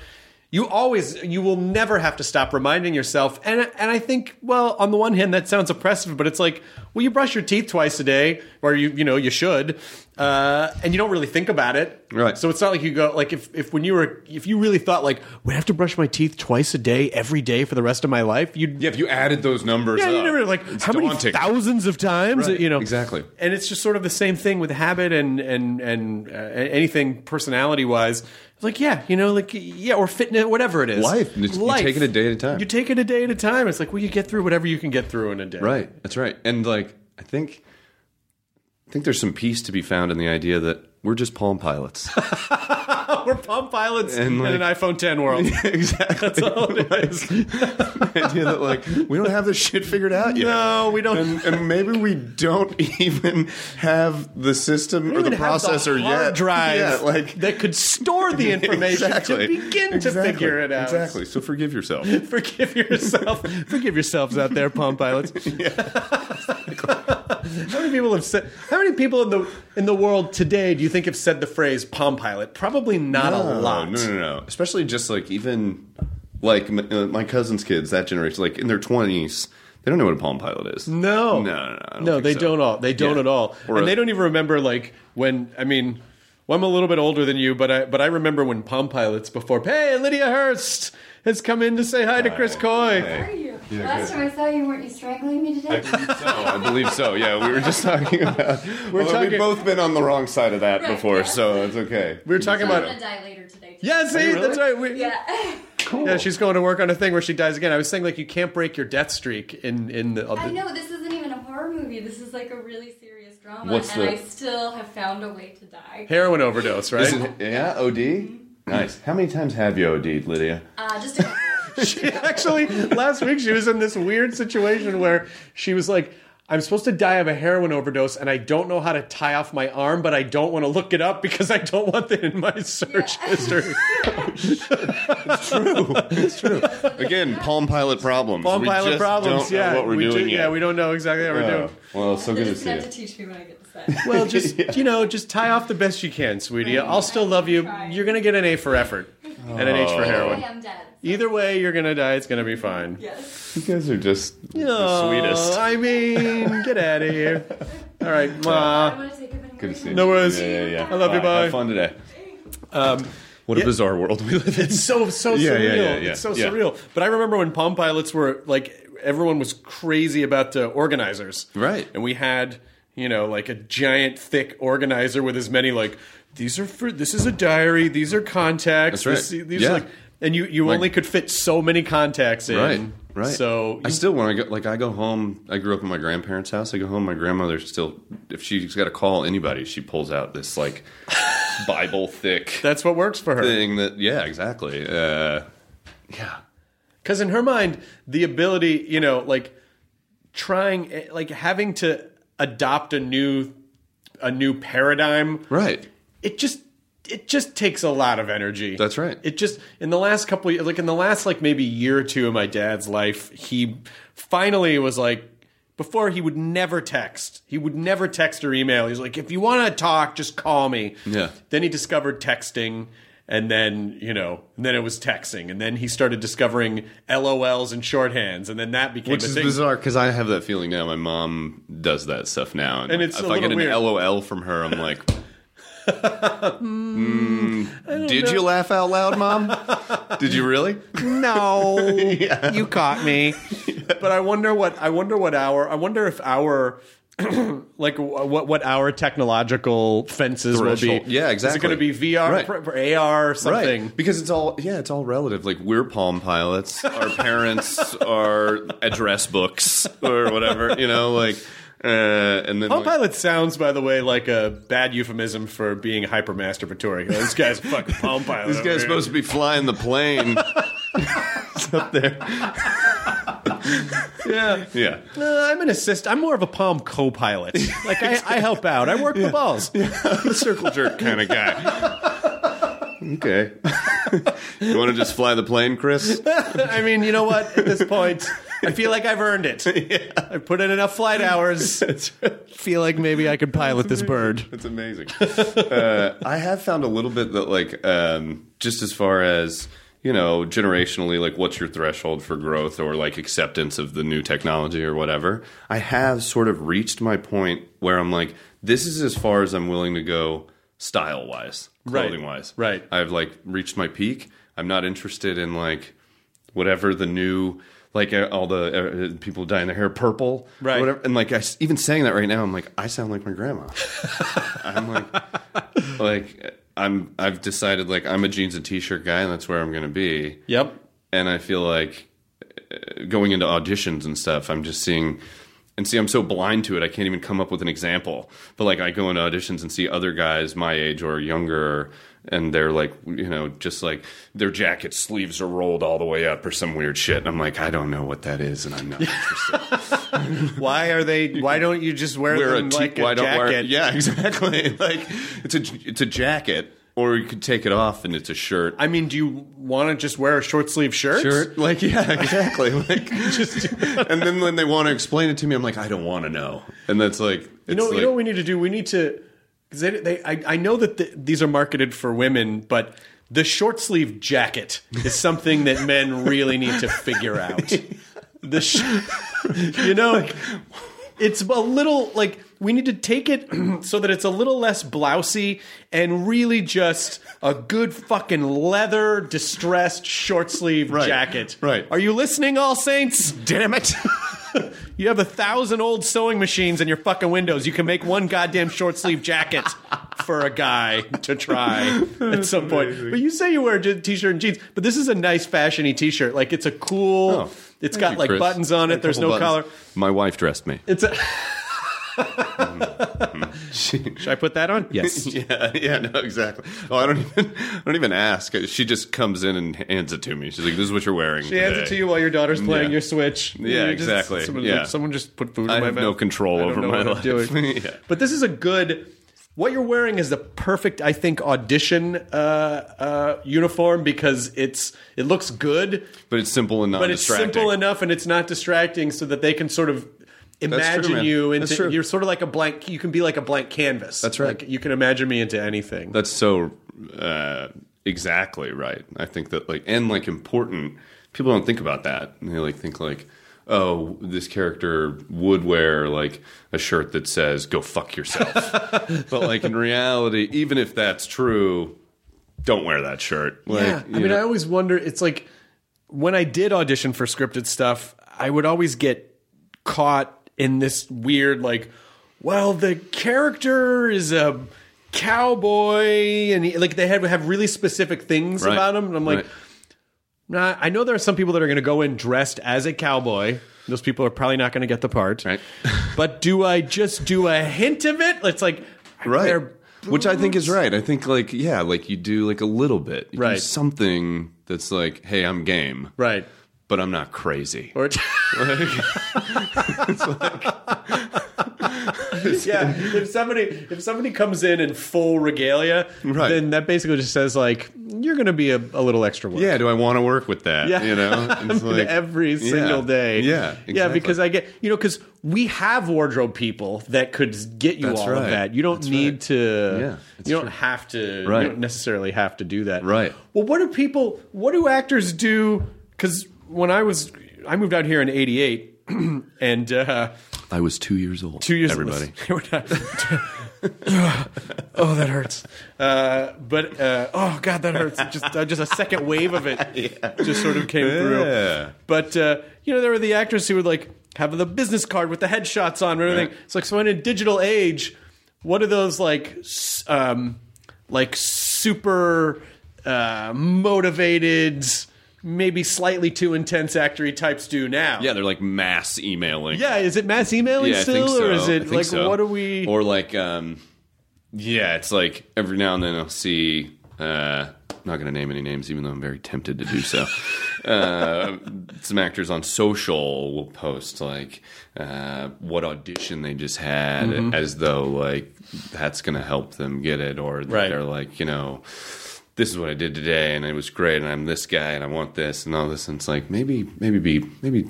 You always, you will never have to stop reminding yourself. And and I think, well, on the one hand, that sounds oppressive, but it's like, well, you brush your teeth twice a day, or you you know you should, uh, and you don't really think about it. Right. So it's not like you go like if if when you were if you really thought like, we have to brush my teeth twice a day every day for the rest of my life, you'd Yeah, if you added those numbers, yeah, you up, never like how many thousands of times Right, you know exactly. and it's just sort of the same thing with habit and and and uh, anything personality wise. It's like yeah, you know, like yeah, or fitness, whatever it is. Life. It's- you take it a day at a time. You take it a day at a time. It's like well, you get through whatever you can get through in a day. Right. That's right. And like I think I think there's some peace to be found in the idea that we're just Palm Pilots. (laughs) We're Palm Pilots And, in an iPhone 10 world. (laughs) exactly. That's all it is. (laughs) the idea that like we don't have this shit figured out yet. No, we don't. And, and maybe we don't even have the system or the processor hard yet. drive Yeah, like that could store the information Exactly. to begin Exactly. to figure it out. Exactly. So forgive yourself. Forgive yourself. Forgive yourselves out there, Palm Pilots. (laughs) how many people have said? How many people in the in the world today do you think have said the phrase Palm Pilot? Probably not a lot. No, no, no. Especially just like even like m- uh, my cousin's kids, that generation, like in their twenties, they don't know what a Palm Pilot is. No, no, no, no, no they so. don't all. They don't Yeah. at all, Or and a- they don't even remember like when. I mean, well, I'm a little bit older than you, but I but I remember when Palm Pilots before. Hey, Lydia Hearst has come in to say hi to Chris Coy. How are you? Last time I saw you, weren't you strangling me today? So, I believe so. Yeah, we were just talking about. We're talking- We've both been on the wrong side of that Right, before, yeah. so it's okay. We were talking about. I'm about. gonna die later today. Too. Yeah, see, really? that's right. We, Yeah. Yeah, she's going to work on a thing where she dies again. I was saying like you can't break your death streak in in the. I know this isn't even a horror movie. This is like a really serious drama, What's and the- I still have found a way to die. heroin overdose, right? Is it, yeah, OD. Nice. How many times have you OD'd, Lydia? Uh, just a couple. (laughs) she actually last week she was in this weird situation where she was like I'm supposed to die of a heroin overdose and I don't know how to tie off my arm, but I don't want to look it up because I don't want that in my search Yeah. history. (laughs) It's true. It's true. Again, Palm Pilot problems. Palm We pilot just problems, Don't know yeah. what we're we doing ju- yet. Yeah, we don't know exactly how we're doing. well, it's so They're good to see you. have to teach me when I get to set. Well, (laughs) just you know, just tie off the best you can, sweetie. I'll still love you. Try. You're gonna get an A for effort and an H for I heroin. am dead. Either way, you're gonna die. It's gonna be fine. Yes. You guys are just the Oh, sweetest. I mean, get out of here. All right, I ma. want to take a minute. Good to see you. No worries. Yeah, yeah, yeah. I love you, bye. Have fun today. Um, What Yeah. a bizarre world we live in. It's so so Yeah, surreal. yeah, yeah, yeah. It's so Yeah. surreal. But I remember when Palm Pilots were like everyone was crazy about the organizers, Right. And we had you know like a giant thick organizer with as many like these are for this is a diary. These are contacts. That's right. This- these Yeah. are like, and you you Like- only could fit so many contacts in. Right, right. So I still when I go like I go home. I grew up in my grandparents' house. I go home. My grandmother still, if she's got to call anybody, she pulls out this like (laughs) Bible thick that's what works for her. thing. That yeah, exactly. Uh, yeah, Because in her mind, the ability, you know, like trying, eh, like having to adopt a new, a new paradigm, right. It just, it just takes a lot of energy. That's right. It just in the last couple, of, like in the last like maybe year or two of my dad's life, he finally was like. Before he would never text. He would never text or email. He's like, if you want to talk, just call me. Yeah. Then he discovered texting, and then you know, and then it was texting, and then he started discovering LOLs and shorthands, and then that became Which a is thing. bizarre because I have that feeling now. My mom does that stuff now, and, And it's if I get little an. LOL from her, I'm like, "Hmm, "Did you laugh out loud, mom? Did you really?" No, (laughs) you caught me. But I wonder what I wonder what our I wonder if our (clears throat) like what what our technological fences will be. Yeah, exactly. Is it going to be VR, Right. for AR, or something? Right. Because it's all yeah, it's all relative. Like we're Palm Pilots, our parents are address books or whatever, you know, like uh, and then Palm like, Pilot sounds, by the way, like a bad euphemism for being hyper masturbatory. You (laughs) this guy's a fucking Palm Pilot. this over guy's here. supposed to be flying the plane. (laughs) It's up there. (laughs) Yeah. Yeah. Uh, I'm an assist. I'm more of a Palm co-pilot. Like I, I help out. I work the balls. I'm A circle jerk kind of guy. Okay. you want to just fly the plane, Chris? I mean, you know what? At this point, I feel like I've earned it. (laughs) yeah. I've put in enough flight hours. (laughs) Feel like maybe I could pilot this bird. That's amazing. uh, I have found a little bit that, like, um, just as far as you know, generationally, like, what's your threshold for growth or like acceptance of the new technology or whatever? I have sort of reached my point where I'm like, this is as far as I'm willing to go, style wise, clothing wise. Right. I've like reached my peak. I'm not interested in like whatever the new. Like uh, all the uh, people dyeing their hair purple, Right. Whatever. And like I even saying that right now, I'm like I sound like my grandma. (laughs) I'm like, like I'm. I've decided like I'm a jeans and t-shirt guy, and that's where I'm going to be. Yep. And I feel like uh, going into auditions and stuff, I'm just seeing. And see, I'm so blind to it, I can't even come up with an example. But like, I go into auditions and see other guys my age or younger, and they're like, you know, just like their jacket sleeves are rolled all the way up or some weird shit. And I'm like, I don't know what that is, and I'm not interested. (laughs) Why are they? Why don't you just wear, wear a them t- like a jacket? wear yeah (laughs) exactly like it's a it's a jacket or you could take it off and it's a shirt I mean, do you want to just wear a short sleeve shirt? shirt like yeah (laughs) exactly like just and then when they want to explain it to me I'm like I don't want to know and that's like it's You know, like, you know what we need to do? We need to because they, they I, I know that the, these are marketed for women, but the short sleeve jacket is something that men really need to figure out. The sh- you know, it's a little like we need to take it (clears throat) so that it's a little less blousy and really just a good fucking leather distressed short sleeve Right, jacket. right. Are you listening, AllSaints? damn it (laughs) (laughs) You have a thousand old sewing machines in your fucking windows. You can make one goddamn short sleeve jacket for a guy to try (laughs) at some point. But you say you wear a t-shirt and jeans, but this is a nice fashiony t-shirt. Like it's a cool. Oh, it's got you, like Chris. buttons on it. There's no buttons. collar. my wife dressed me It's a. (laughs) Should I put that on? (laughs) Yes. yeah yeah no exactly oh I don't even I don't even ask she just comes in and hands it to me she's like this is what you're wearing She hands it to you while your daughter's playing Yeah. your Switch. Yeah, You just- exactly. Someone, Yeah. someone just put food I in my have mouth. no control over my life. (laughs) Yeah. But this is a good. What you're wearing is the perfect, I think, audition uh, uh, uniform because it's it looks good, but it's simple and not but it's distracting simple enough and it's not distracting, so that they can sort of imagine man. you That's into. true. You're sort of like a blank. You can be like a blank canvas. That's right. Like, you can imagine me into anything. That's so uh, exactly right. I think that like and like important. People don't think about that. And they like think like, oh, this character would wear like a shirt that says "Go fuck yourself," (laughs) but like in reality, even if that's true, don't wear that shirt. Like, yeah, I mean, know- I always wonder. It's like when I did audition for scripted stuff, I would always get caught in this weird, like, well, the character is a cowboy, and he, like they have have really specific things Right. about him. And I'm like, Right. nah. I know there are some people that are going to go in dressed as a cowboy. Those people are probably not going to get the part. Right. (laughs) but do I just do a hint of it? It's like right which i think is right i think like yeah like you do like a little bit you do Right. something that's like hey i'm game right. But i'm not crazy Or (laughs) yeah, if somebody if somebody comes in in full regalia, Right. then that basically just says like you're going to be a, a little extra work. yeah do i want to work with that Yeah. you know (laughs) It's like- every single Yeah. day. yeah yeah, because I get you know because we have wardrobe people that could get you That's all of that. You don't That's need right. to. Yeah, you don't true. have to. Right. You don't necessarily have to do that. Right. Well, what do people? What do actors do? Because when I was, I moved out here in '88, (clears throat) and. uh i was two years old two years old everybody (laughs) We're (laughs) oh, that hurts. Uh, but uh, oh god, that hurts. Just uh, just a second wave of it (laughs) just sort of came Yeah. through. But uh, you know, there were the actors who would like have the business card with the headshots on and everything. Right. It's like so in a digital age, what are those like? Um, like super uh, motivated. Maybe slightly too intense actory types do now. yeah they're like mass emailing Yeah, is it mass emailing yeah, still, I think so. or is I it think like so. what are we? Or like, um, yeah, it's like every now and then I'll see. Uh, I'm not going to name any names, even though I'm very tempted to do so. (laughs) uh, some actors on social will post like uh, what audition they just had, Mm-hmm. as though like that's going to help them get it, or Right. they're like, you know. This is what I did today, and it was great. And I'm this guy, and I want this, and all this. And it's like maybe, maybe be, maybe,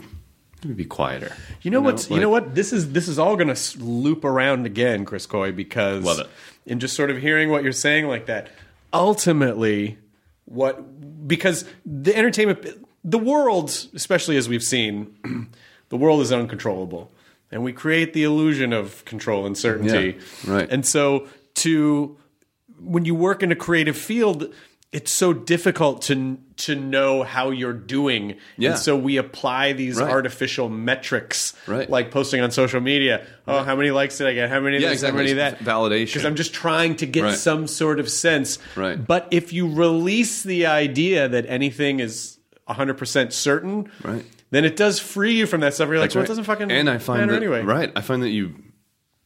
maybe be quieter. You know what's? you know what? This is this is all going to loop around again, Chris Coy, because Love it. in just sort of hearing what you're saying like that, ultimately, what because the entertainment, the world, especially as we've seen, (clears throat) the world is uncontrollable, and we create the illusion of control and certainty, Yeah, right. And so to when you work in a creative field. It's so difficult to to know how you're doing, Yeah. and so we apply these Right. artificial metrics, Right. like posting on social media. Oh, how many likes did I get? How many Yeah, this? How many that? validation. Because I'm just trying to get Right. some sort of sense. Right. But if you release the idea that anything is 100% certain, Right. then it does free you from that stuff. You're like, That's well, right. it doesn't fucking and I find matter that, anyway. Right. I find that you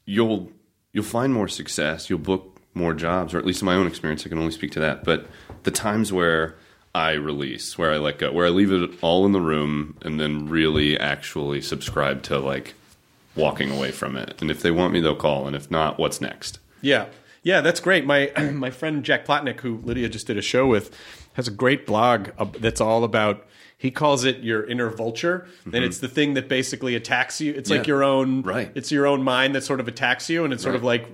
you'll you'll find more success. You'll book more jobs, or at least in my own experience, I can only speak to that. But the times where I release, where I let go, where I leave it all in the room, and then really actually subscribe to like walking away from it. And if they want me, they'll call, and if not, what's next? Yeah. Yeah, that's great. My (clears throat) my friend Jack Plotnick, who Lydia just did a show with, has a great blog that's all about. He calls it your inner vulture, and it's the thing that basically attacks you. It's like Mm-hmm. Your own, Right. It's your own mind that sort of attacks you, and it's sort of like,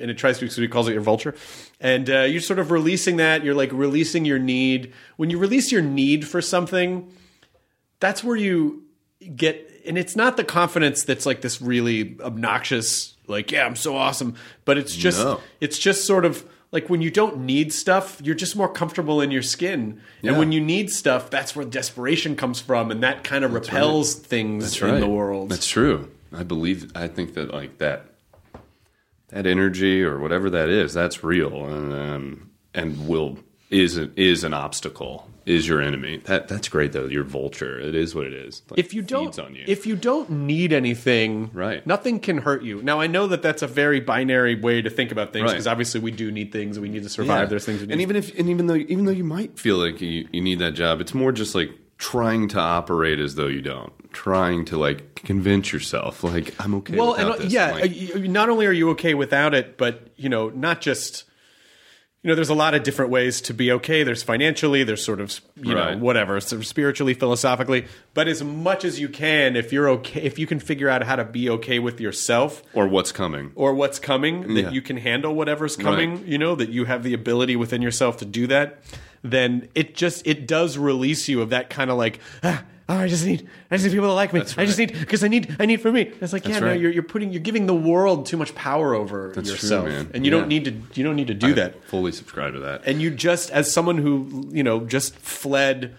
and it tries to. So he calls it your vulture, and uh, you're sort of releasing that. You're like releasing your need. When you release your need for something, that's where you get and it's not the confidence that's like this really obnoxious like yeah i'm so awesome but it's just No. it's just sort of like when you don't need stuff you're just more comfortable in your skin and when you need stuff that's where desperation comes from and that kind of repels things That's in right. the world That's true. I believe. I think that like that that energy or whatever that is, that's real, and um, and will is a, is an obstacle. Is your enemy. That that's great though. Your vulture. It is what it is. Like, if you don't on you. if you don't need anything Right. nothing can hurt you now i know that that's a very binary way to think about things Right. because obviously we do need things we need to survive Yeah. there's things we need and even if and even though even though you might feel like you, you need that job, it's more just like trying to operate as though you don't. Trying to like convince yourself like I'm okay. well and this. yeah Like, uh, not only are you okay without it but you know not just you know there's a lot of different ways to be okay there's financially there's sort of you Right. know whatever sort of spiritually philosophically but as much as you can if you're okay if you can figure out how to be okay with yourself or what's coming. or what's coming that you can handle whatever's coming Right. you know that you have the ability within yourself to do that then it just it does release you of that kind of like ah, oh, I just need I just need people to like me. I just need because I need I need for me. It's like yeah, That's no, you're you're putting you're giving the world too much power over That's true, yourself, man. and you Yeah. don't need to you don't need to do I that. Fully subscribe to that. And you just as someone who you know just fled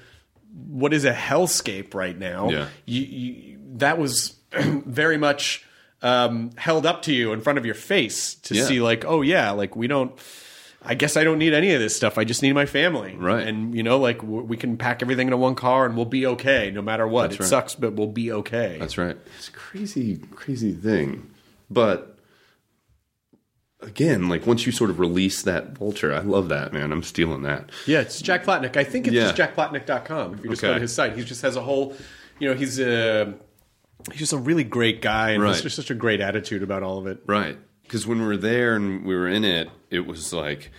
what is a hellscape right now. Yeah. You, you, that was (clears throat) very much um, held up to you in front of your face to Yeah. see like, oh yeah, like we don't. I guess I don't need any of this stuff. I just need my family, Right. And you know, like w- we can pack everything into one car and we'll be okay, no matter what. That's it right. sucks, but we'll be okay. That's right. It's a crazy, crazy thing. But again, like once you sort of release that vulture, I love that, man. I'm stealing that. Yeah, it's Jack Plotnick. I think it's Yeah. just jackplotnick.com. If you just go to his site, he just has a whole, you know, he's a he's just a really great guy and Right. has just such a great attitude about all of it. Right. Because when we were there and we were in it, it was like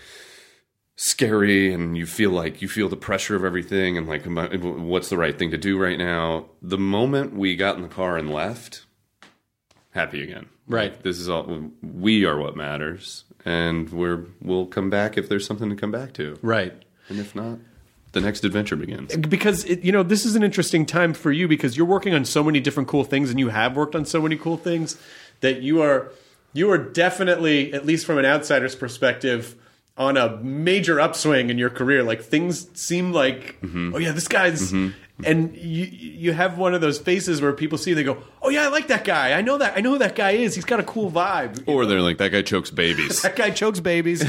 scary and you feel like you feel the pressure of everything and like what's the right thing to do right now. The moment we got in the car and left, happy again. Right. This is all we are what matters and we're we'll come back if there's something to come back to. Right. And if not, the next adventure begins. Because it, you know this is an interesting time for you because you're working on so many different cool things and you have worked on so many cool things that you are you are definitely at least from an outsider's perspective on a major upswing in your career. Like things seem like mm-hmm. oh yeah this guy's mm-hmm. and you you have one of those faces where people see they go oh yeah I like that guy I know that I know who that guy is he's got a cool vibe Or they're like that guy chokes babies. (laughs) that guy chokes babies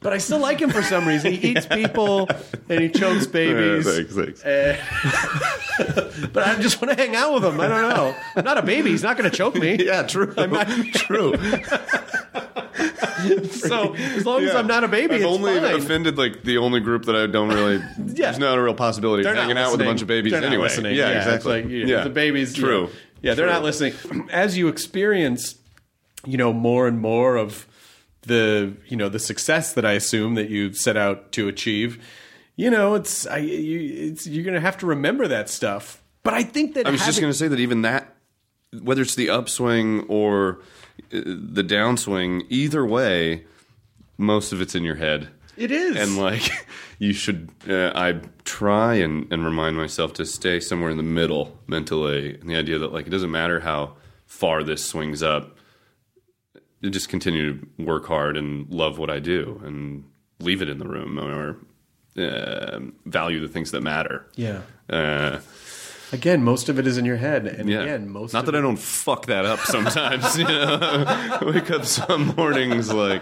but I still like him for some reason he (laughs) eats people and he chokes babies thanks, thanks. Eh. (laughs) but I just want to hang out with him. I don't know. I'm not a baby. He's not going to choke me. yeah, true. true. So as long as I'm not a baby, I've it's only fine. offended like the only group that I don't really. yeah. There's not a real possibility They're of hanging out with a bunch of babies They're anyway. Yeah, it's exactly. like, know, yeah, the babies. True. Yeah, they're True. not listening. (clears throat) As you experience, you know, more and more of the you know the success that I assume that you've set out to achieve. You know, it's I you, it's you're going to have to remember that stuff. But I think that I was just going to say that even that, whether it's the upswing or uh, the downswing, either way, most of it's in your head. It is. And like you should uh, i try and, and remind myself to stay somewhere in the middle mentally. And the idea that like it doesn't matter how far this swings up you just continue to work hard and love what i do and leave it in the room or uh, value the things that matter. Yeah. uh, Again, most of it is in your head, and yeah. again, most Not that I don't fuck that up sometimes. (laughs) you know, (laughs) wake up some mornings like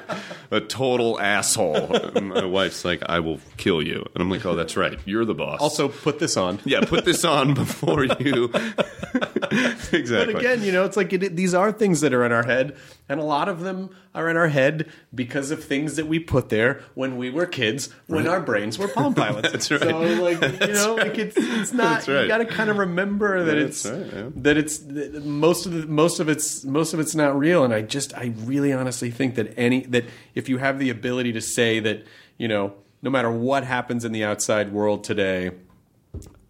a total asshole. My wife's like, "I will kill you," and I'm like, "Oh, that's right. You're the boss." Also, put this on. yeah, put this on (laughs) before you. exactly. But again, you know, it's like it, these are things that are in our head, and a lot of them are in our head because of things that we put there when we were kids, when our brains were Palm (laughs) Pilots. That's right. So, like, you know, like it's it's not. Right. You got to kind of remember that That's it's right, yeah. that it's that most of the most of it's most of it's not real. And I just I really honestly think that any that if you have the ability to say that you know no matter what happens in the outside world today.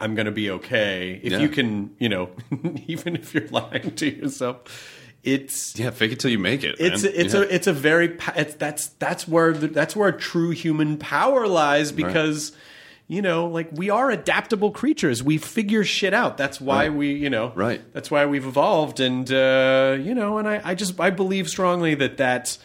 I'm going to be okay. If Yeah. you can, you know, (laughs) even if you're lying to yourself, it's yeah, fake it till you make it. it's man. it's Yeah. a it's a very it's, that's that's where the, that's where true human power lies because you know like we are adaptable creatures we figure shit out that's why Right. we you know Right. that's why we've evolved and uh, you know and I, I just I believe strongly that that's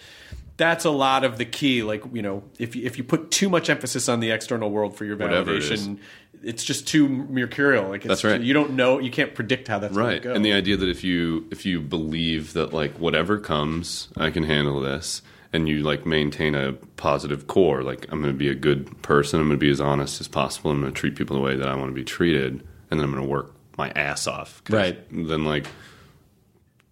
that's a lot of the key like you know if you, if you put too much emphasis on the external world for your Whatever it is. validation it's just too mercurial like it's, That's right. you don't know you can't predict how that's going right to go and the idea that if you if you believe that like whatever comes i can handle this and you like maintain a positive core like i'm going to be a good person i'm going to be as honest as possible i'm going to treat people the way that i want to be treated and then i'm going to work my ass off. Right. then like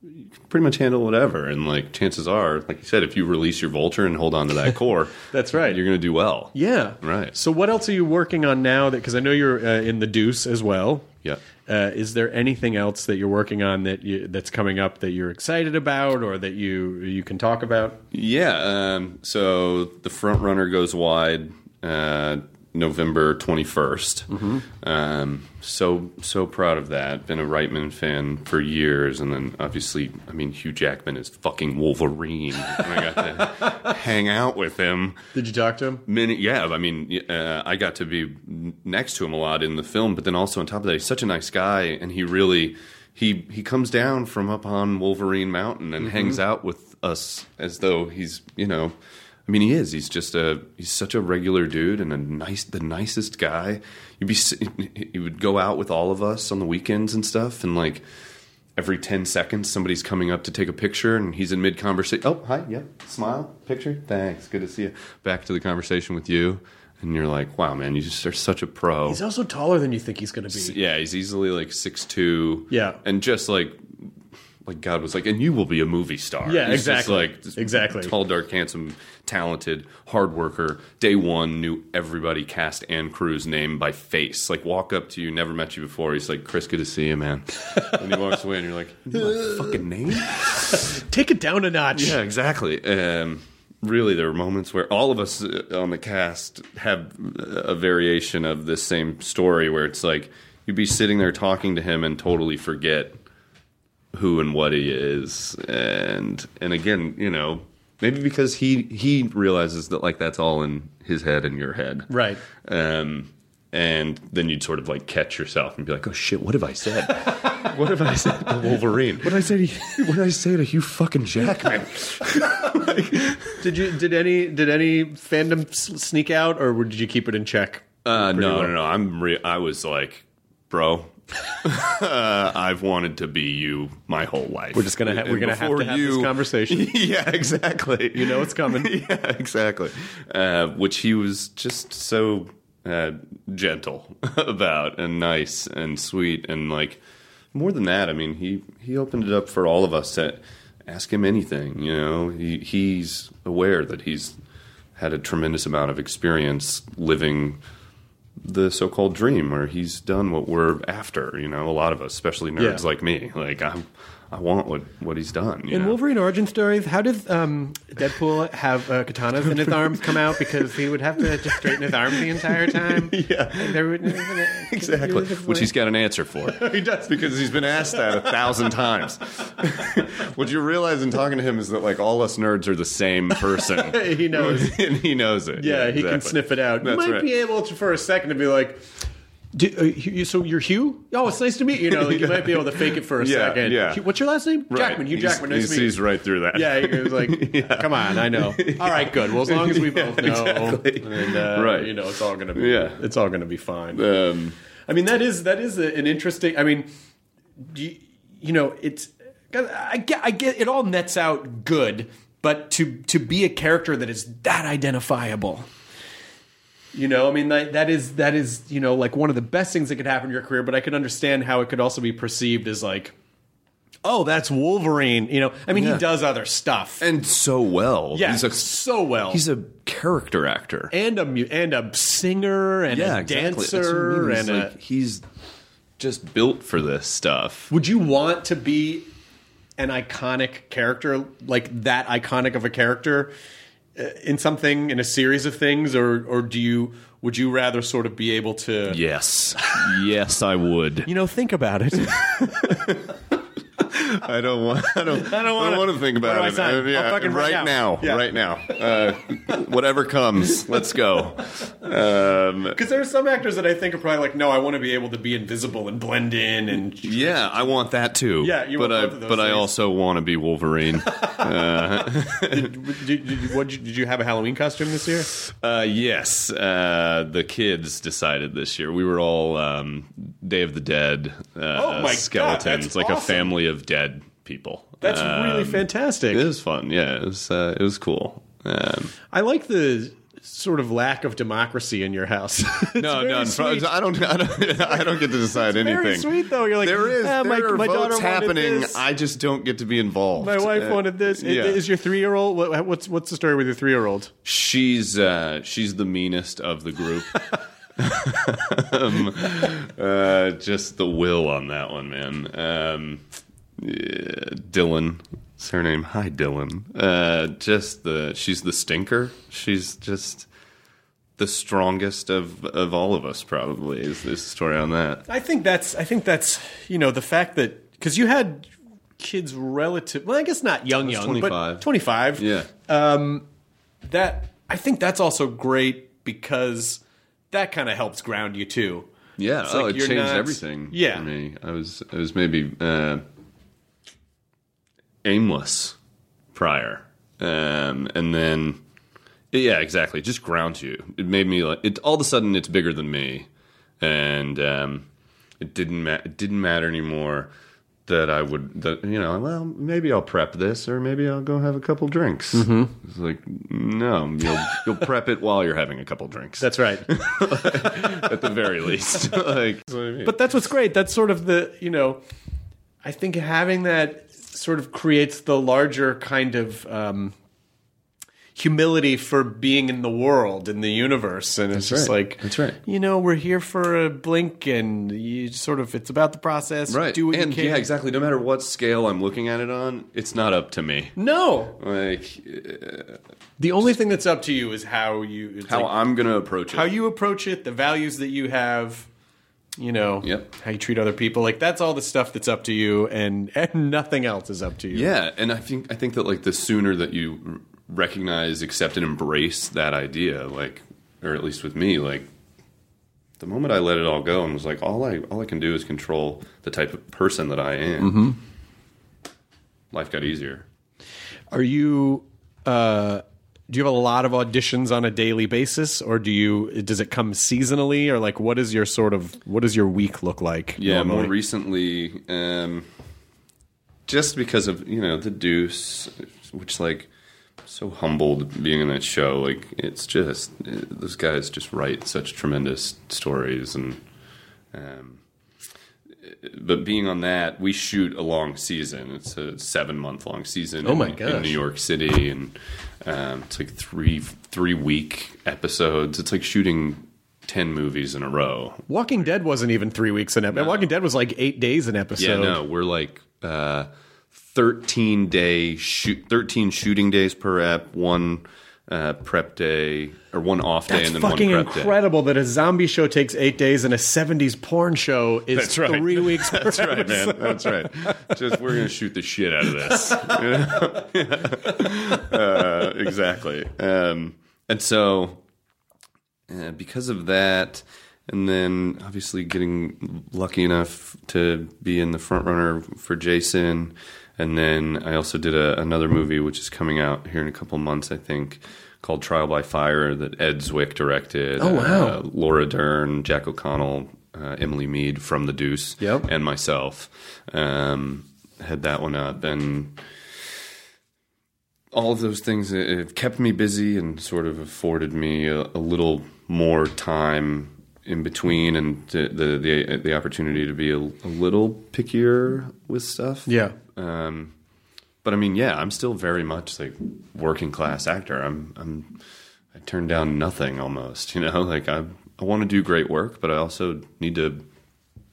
you can pretty much handle whatever and like chances are like you said if you release your vulture and hold on to that (laughs) core That's right. you're going to do well Yeah. Right. So what else are you working on now? That because I know you're uh, in the Deuce as well. yeah Uh, is there anything else that you're working on that you, that's coming up that you're excited about or that you you can talk about? Yeah. Um, so the front runner goes wide uh, November 21st. Um, so so proud of that. Been a Reitman fan for years, and then obviously, I mean, Hugh Jackman is fucking Wolverine. and I got to (laughs) hang out with him. Did you talk to him? Many, yeah. I mean, uh, I got to be next to him a lot in the film, but then also on top of that, he's such a nice guy, and he really he he comes down from up on Wolverine Mountain and hangs out with us as though he's you know. I mean, he is. He's just a. He's such a regular dude and a nice, the nicest guy. You'd be he would go out with all of us on the weekends and stuff, and like, every 10 seconds somebody's coming up to take a picture and he's in mid conversation. Oh, hi, yep, smile, picture, thanks, good to see you. Back to the conversation with you. And you're like, wow, man, you just are such a pro. He's also taller than you think he's going to be. yeah, he's easily like six two. Yeah. And just like, like God was like, and you will be a movie star. Yeah, He's just, exactly. like this Exactly. tall, dark, handsome, talented, hard worker. Day one knew everybody, cast and crew's name by face. Like walk up to you, never met you before. He's like, Chris, good to see you, man. and he walks away, and you're like, "You my (laughs) fucking name? Take it down a notch. Yeah, exactly. Um, really, there were moments where all of us uh, on the cast have a variation of this same story where it's like you'd be sitting there talking to him and totally forget who and what he is, and and again, you know, maybe because he he realizes that like that's all in his head and your head, Right. um, and then you'd sort of like catch yourself and be like, "Oh shit, what have I said? (laughs) what have I said to Wolverine? What did I say to (laughs) what did I say to Hugh fucking Jackman?" (laughs) Did you? Did any? Did any fandom sneak out, or did you keep it in check? Uh, no, well. no, no. I'm. Re- I was like, bro. Uh, (laughs) I've wanted to be you my whole life. We're just gonna ha- we're gonna have to have this conversation. (laughs) yeah, exactly. You know it's coming. (laughs) yeah, exactly. Uh, which he was just so uh, gentle about, and nice and sweet, and like more than that. I mean, he he opened it up for all of us to ask him anything. You know, he, he's aware that he's had a tremendous amount of experience living the so-called dream where he's done what we're after you know a lot of us especially nerds Yeah. like me like i'm i want what what he's done In know? Wolverine origin stories, how does um, Deadpool have uh, katanas in his (laughs) arms come out? Because he would have to just straighten his arms the entire time. (laughs) Yeah. Would, (laughs) Exactly, which he's got an answer for. He does. because he's been asked that a thousand times. what you realize in talking to him is that like all us nerds are the same person. He knows. and he knows it. Yeah, he can sniff it out. That's you might right. be able to, for a second, to be like, Do, uh, you, "So you're Hugh? Oh, it's nice to meet you." You know, like, you might be able to fake it for a (laughs) Yeah, second. yeah. What's your last name? Right. Jackman. Hugh Jackman. Nice he to meet you. sees right through that. Yeah, he was like, (laughs) "Come on, I know." (laughs) All right, good. Well, as long as we both know, exactly. and, uh, Right. you know, it's all gonna be, Yeah. it's all gonna be fine. Um, I mean, that is that is a, an interesting. I mean, you, you know, it's. I get, I get it all nets out good, but to to be a character that is that identifiable. You know, I mean that that is that is you know like one of the best things that could happen in your career. But I could understand how it could also be perceived as like, oh, that's Wolverine. You know, I mean Yeah. he does other stuff. and so well. yeah, he's a so well. he's a character actor. and a mu- and a singer and yeah, a exactly. That's what I dancer and a, he's just built for this stuff. Would you want to be an iconic character, like that iconic of a character, Uh, in something in a series of things, or or do you would you rather sort of be able to? Yes, yes, I would. You know, think about it. (laughs) I don't want. I don't. I don't, wanna- want to think about it. I sign? Uh, yeah, fucking right right now. now. Yeah. Right now. Uh, whatever comes, let's go. Um, Because there are some actors that I think are probably like, no, I want to be able to be invisible and blend in, and yeah, I want that too. Yeah, you but want I. both of those but I also want to be Wolverine. (laughs) did, did, did, what, did you have a Halloween costume this year? Uh, yes, uh, the kids decided this year. We were all um, Day of the Dead uh, Oh my God, skeletons, that's like a family of dead people. That's Um, really fantastic. It was fun. Yeah, it was. Uh, it was cool. Um, I like the sort of lack of democracy in your house. (laughs) No, no, sweet. I don't. I don't. (laughs) I don't get to decide anything. Very sweet though. You're like, There is. "Ah, my, there are my votes happening. I just don't get to be involved. My wife Uh, wanted this. Yeah. Is your three year old? What, what's what's the story with your three year old? She's uh, she's the meanest of the group. (laughs) um, uh, just the will on that one, man. Um, yeah, Dylan, name? Hi, Dylan. Uh, just the she's the stinker. She's just the strongest of of all of us. Probably is this story on that. I think that's. I think that's. You know, the fact that because you had kids relative. Well, I guess not young, young, 25. but twenty five. Yeah. That I think that's also great because that kind of helps ground you too. Yeah, It's oh, like it changed not- everything Yeah. for me. I was I was maybe uh, aimless prior, um, and then yeah, exactly. Just grounds you. It made me like it. All of a sudden, it's bigger than me, and um, it didn't ma- it didn't matter anymore that I would, that, you know, well, maybe I'll prep this, or maybe I'll go have a couple drinks. Mm-hmm. It's like, no, you'll you'll prep it while you're having a couple drinks. That's right. (laughs) at the very least. (laughs) like, that's I mean. but that's what's great. That's sort of the you know, I think having that sort of creates the larger kind of um, humility for being in the world in the universe, and it's just right. like That's right. You know, we're here for a blink, and you sort of it's about the process. right, Do what and you can. yeah, exactly. No matter what scale I'm looking at it on, it's not up to me. No, Like the only thing that's up to you is how you it's how like I'm gonna approach it. how you approach it, the values that you have. You know, Yep. how you treat other people. Like that's all the stuff that's up to you, and and nothing else is up to you. Yeah, and I think I think that like the sooner that you recognize, accept, and embrace that idea, like, or at least with me, like, the moment I let it all go and was like, all I all I can do is control the type of person that I am. mm-hmm. Life got easier. Are you? Uh, do you have a lot of auditions on a daily basis, or do you? Does it come seasonally, or like what is your sort of what does your week look like? Yeah, normally? more recently, um, just because of you know the Deuce, which like so humbled being in that show. Like it's just those guys just write such tremendous stories, and um, but being on that, we shoot a long season. It's a seven month long season. Oh my in, gosh. in New York City, and um, it's like three three week episodes. It's like shooting. 10 movies in a row Walking Dead wasn't even three weeks an episode. Walking Dead was like eight days an episode. Yeah, no, we're like uh, thirteen day shoot, thirteen shooting days per ep, one uh, prep day or one off day, That's and then fucking one prep day. incredible that a zombie show takes eight days and a '70s porn show is That's right. three (laughs) weeks. That's right, episode. man. That's right. Just we're gonna shoot the shit out of this. (laughs) Uh, exactly. Um, and so, uh, because of that, and then obviously getting lucky enough to be in the front runner for Jason, and then I also did a, another movie which is coming out here in a couple months, I think. Called Trial by Fire that Ed Zwick directed. Oh, wow. Uh, Laura Dern, Jack O'Connell, uh, Emily Meade from The Deuce, Yep. and myself um, had that one up, and all of those things have kept me busy and sort of afforded me a, a little more time in between, and the the the, the opportunity to be a, a little pickier with stuff. Yeah. Um, but I mean, yeah, I'm still very much like working class actor. I'm I'm I turn down nothing almost. (laughs) You know, like I I want to do great work, but I also need to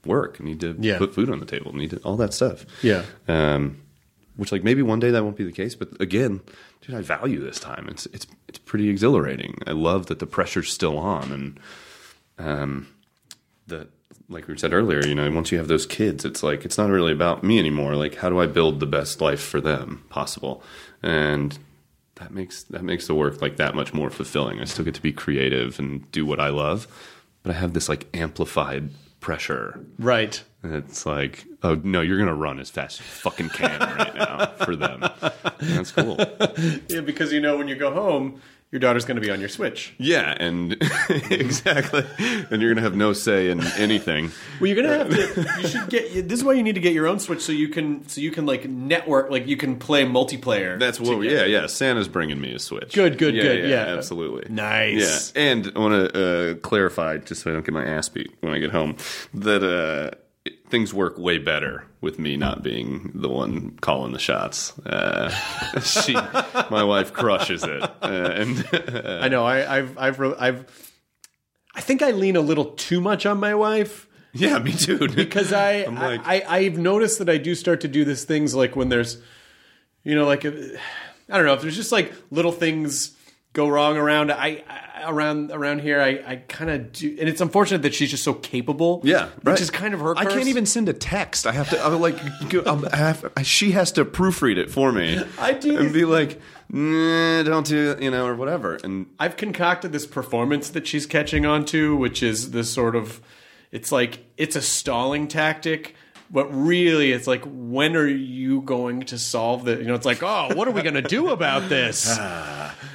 work. I need to Yeah. put food on the table. Need to, all that stuff. Yeah. Um, which like maybe one day that won't be the case, but again, dude, I value this time. It's it's it's pretty exhilarating. I love that the pressure's still on, and um, that like we said earlier, you know, once you have those kids, it's like it's not really about me anymore. Like, how do I build the best life for them possible? And that makes that makes the work like that much more fulfilling. I still get to be creative and do what I love, but I have this like amplified pressure Right. and it's like, oh no, you're gonna run as fast as you fucking can right now for them. And (laughs) that's cool. Yeah, because you know when you go home, your daughter's going to be on your Switch. Yeah, and (laughs) exactly. And you're gonna have no say in anything. Well, you're gonna have to. You should get. This is why you need to get your own Switch so you can so you can like network, like you can play multiplayer. That's what. together. Yeah, yeah. Santa's bringing me a Switch. Good, good, yeah, good, yeah. absolutely. Nice. Yeah, and I want to uh, clarify, just so I don't get my ass beat when I get home, that uh, it- things work way better with me not being the one calling the shots. Uh, (laughs) she, my wife, crushes it, uh, and I know. I, I've I've I've. I think I lean a little too much on my wife. yeah, me too. (laughs) because I, (laughs) like- I, I I've noticed that I do start to do these things like when there's, you know, like I don't know if there's just like little things go wrong around I, I around around here I, I kind of do and it's unfortunate that she's just so capable Yeah, which right. is kind of her I can't even send a text. I have to. I'm like, I'm, um, I have, she has to proofread it for me. I do and be like, nah, don't do you know, or whatever. And I've concocted this performance that she's catching on to which is this sort of it's like it's a stalling tactic but really it's like when are you going to solve the you know it's like oh what are we going to do about this? (laughs)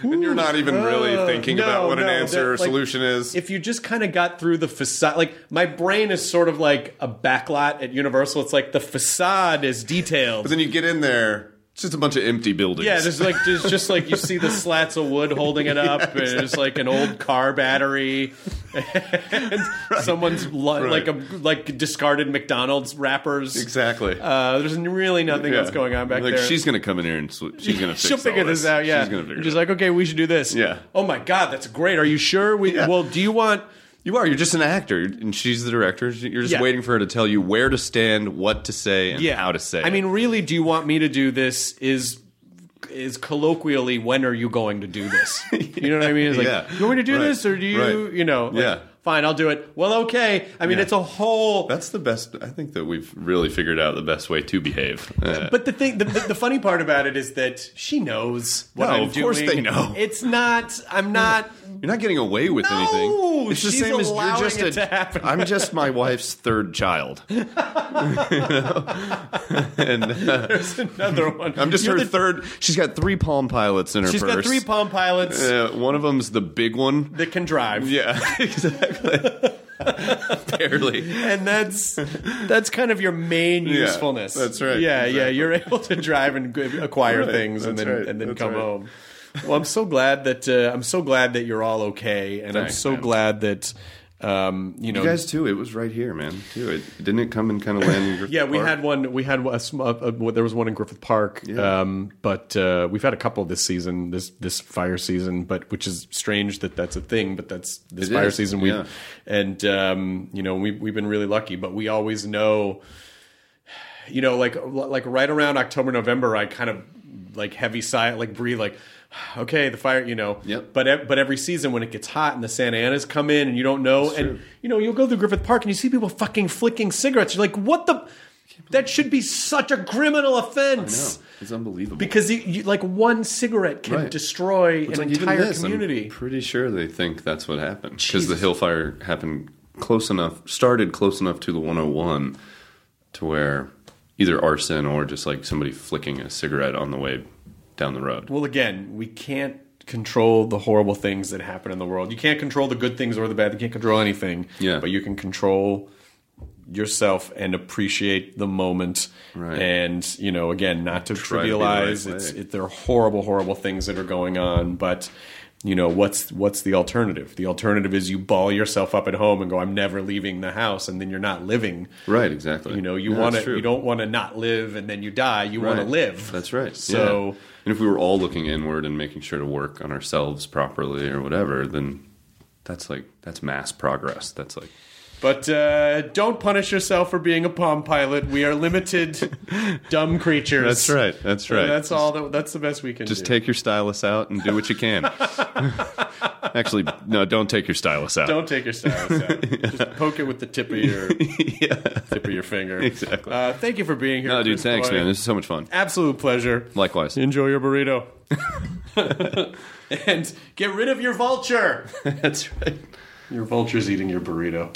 And you're not even really thinking no, about what an no, answer that- or like, solution is. if you just kind of got through the facade like my brain is sort of like a backlot at universal. It's like the facade is detailed. But then you get in there, it's just a bunch of empty buildings. yeah, there's like there's just like you see the slats of wood holding it up, and there's like an old car battery, (laughs) and someone's lu- Right. like a like discarded McDonald's wrappers. exactly. Uh, there's really nothing Yeah. else going on back there. like, there. She's gonna come in here and sw- she's gonna fix She'll figure this out. Yeah, she's gonna figure. She's it like, okay, we should do this. Yeah. Oh my god, that's great. Are you sure? We Yeah. well, do you want? You are. You're just an actor, and she's the director. You're just Yeah. waiting for her to tell you where to stand, what to say, and Yeah, how to say. I it. mean, really, do you want me to do this? Is is colloquially when are you going to do this? (laughs) You know what I mean? It's like, Yeah. you want me to do Right. this, or do you, Right. you know? like, Yeah. Fine, I'll do it. Well, okay. I mean, Yeah. it's a whole. that's the best. I think that we've really figured out the best way to behave. Uh, But the thing, the, the, the funny part about it is that she knows what No, I'm of doing. course they know. It's not. I'm not. you're not getting away with No, anything. It's the she's same as you're just a. to happen. I'm just my wife's third child. (laughs) (laughs) You know? and uh, There's another one. I'm just You're her the- third. She's got three Palm Pilots in her She's purse. got three Palm Pilots Uh, one of them's the big one. that can drive. Yeah, (laughs) exactly. (laughs) Barely. and that's that's kind of your main Yeah, usefulness. that's right, Yeah, yeah, exactly. you're able to drive and g- acquire Right, things and that's then right, and then that's come right. home. Well, I'm so glad that uh, I'm so glad that you're all okay, and I'm Thanks, so man. glad that um, you know. You guys too. It was right here, man. Too. It didn't it come and kind of land in Griffith Park? (laughs) yeah, we Park? had one. We had a, a, a, there was one in Griffith Park, Yeah. um, but uh, we've had a couple this season, this this fire season. But which is strange that that's a thing. But that's this It fire is, season. We yeah. and um, you know we we've been really lucky, but we always know, you know, like like right around October November, I kind of like heavy sigh, like breathe, like. (sighs) Okay, the fire, you know. Yep. But but every season when it gets hot and the Santa Anas come in and you don't know, and true. you know you'll go through Griffith Park and you see people fucking flicking cigarettes. You're like, what the? That should be such a criminal offense. It's unbelievable. Because you, you, like one cigarette can Right. destroy It's an like entire this, community. I'm pretty sure they think that's what happened because the hill fire happened close enough, started close enough to the 101 to where either arson or just like somebody flicking a cigarette on the way down the road. Well, again, we can't control the horrible things that happen in the world. You can't control the good things or the bad. You can't control anything. Yeah. But you can control yourself and appreciate the moment. Right. And you know, again, not to Try to right trivialize. it's it, there are horrible, horrible things that are going on, but. You know what's what's the alternative? The alternative is you ball yourself up at home and go, "I'm never leaving the house," and then you're not living. Right, exactly. You know, you Yeah, want to. You don't want to not live and then you die. You want to live. That's right. So Yeah. and if we were all looking inward and making sure to work on ourselves properly or whatever, then that's like that's mass progress. That's like But uh, don't punish yourself for being a Palm Pilot. We are limited, (laughs) dumb creatures. That's right. That's right. And that's all. That, that's the best we can just do. take your stylus out and do what you can. (laughs) Actually, no, don't take your stylus out. Don't take your stylus out. (laughs) Just poke it with the tip of your tip of your finger. Exactly. Uh, thank you for being here. No, dude, Chris thanks, Boy. man. This is so much fun. Absolute pleasure. Likewise. Enjoy your burrito. and get rid of your vulture. That's right. Your vulture's eating your burrito.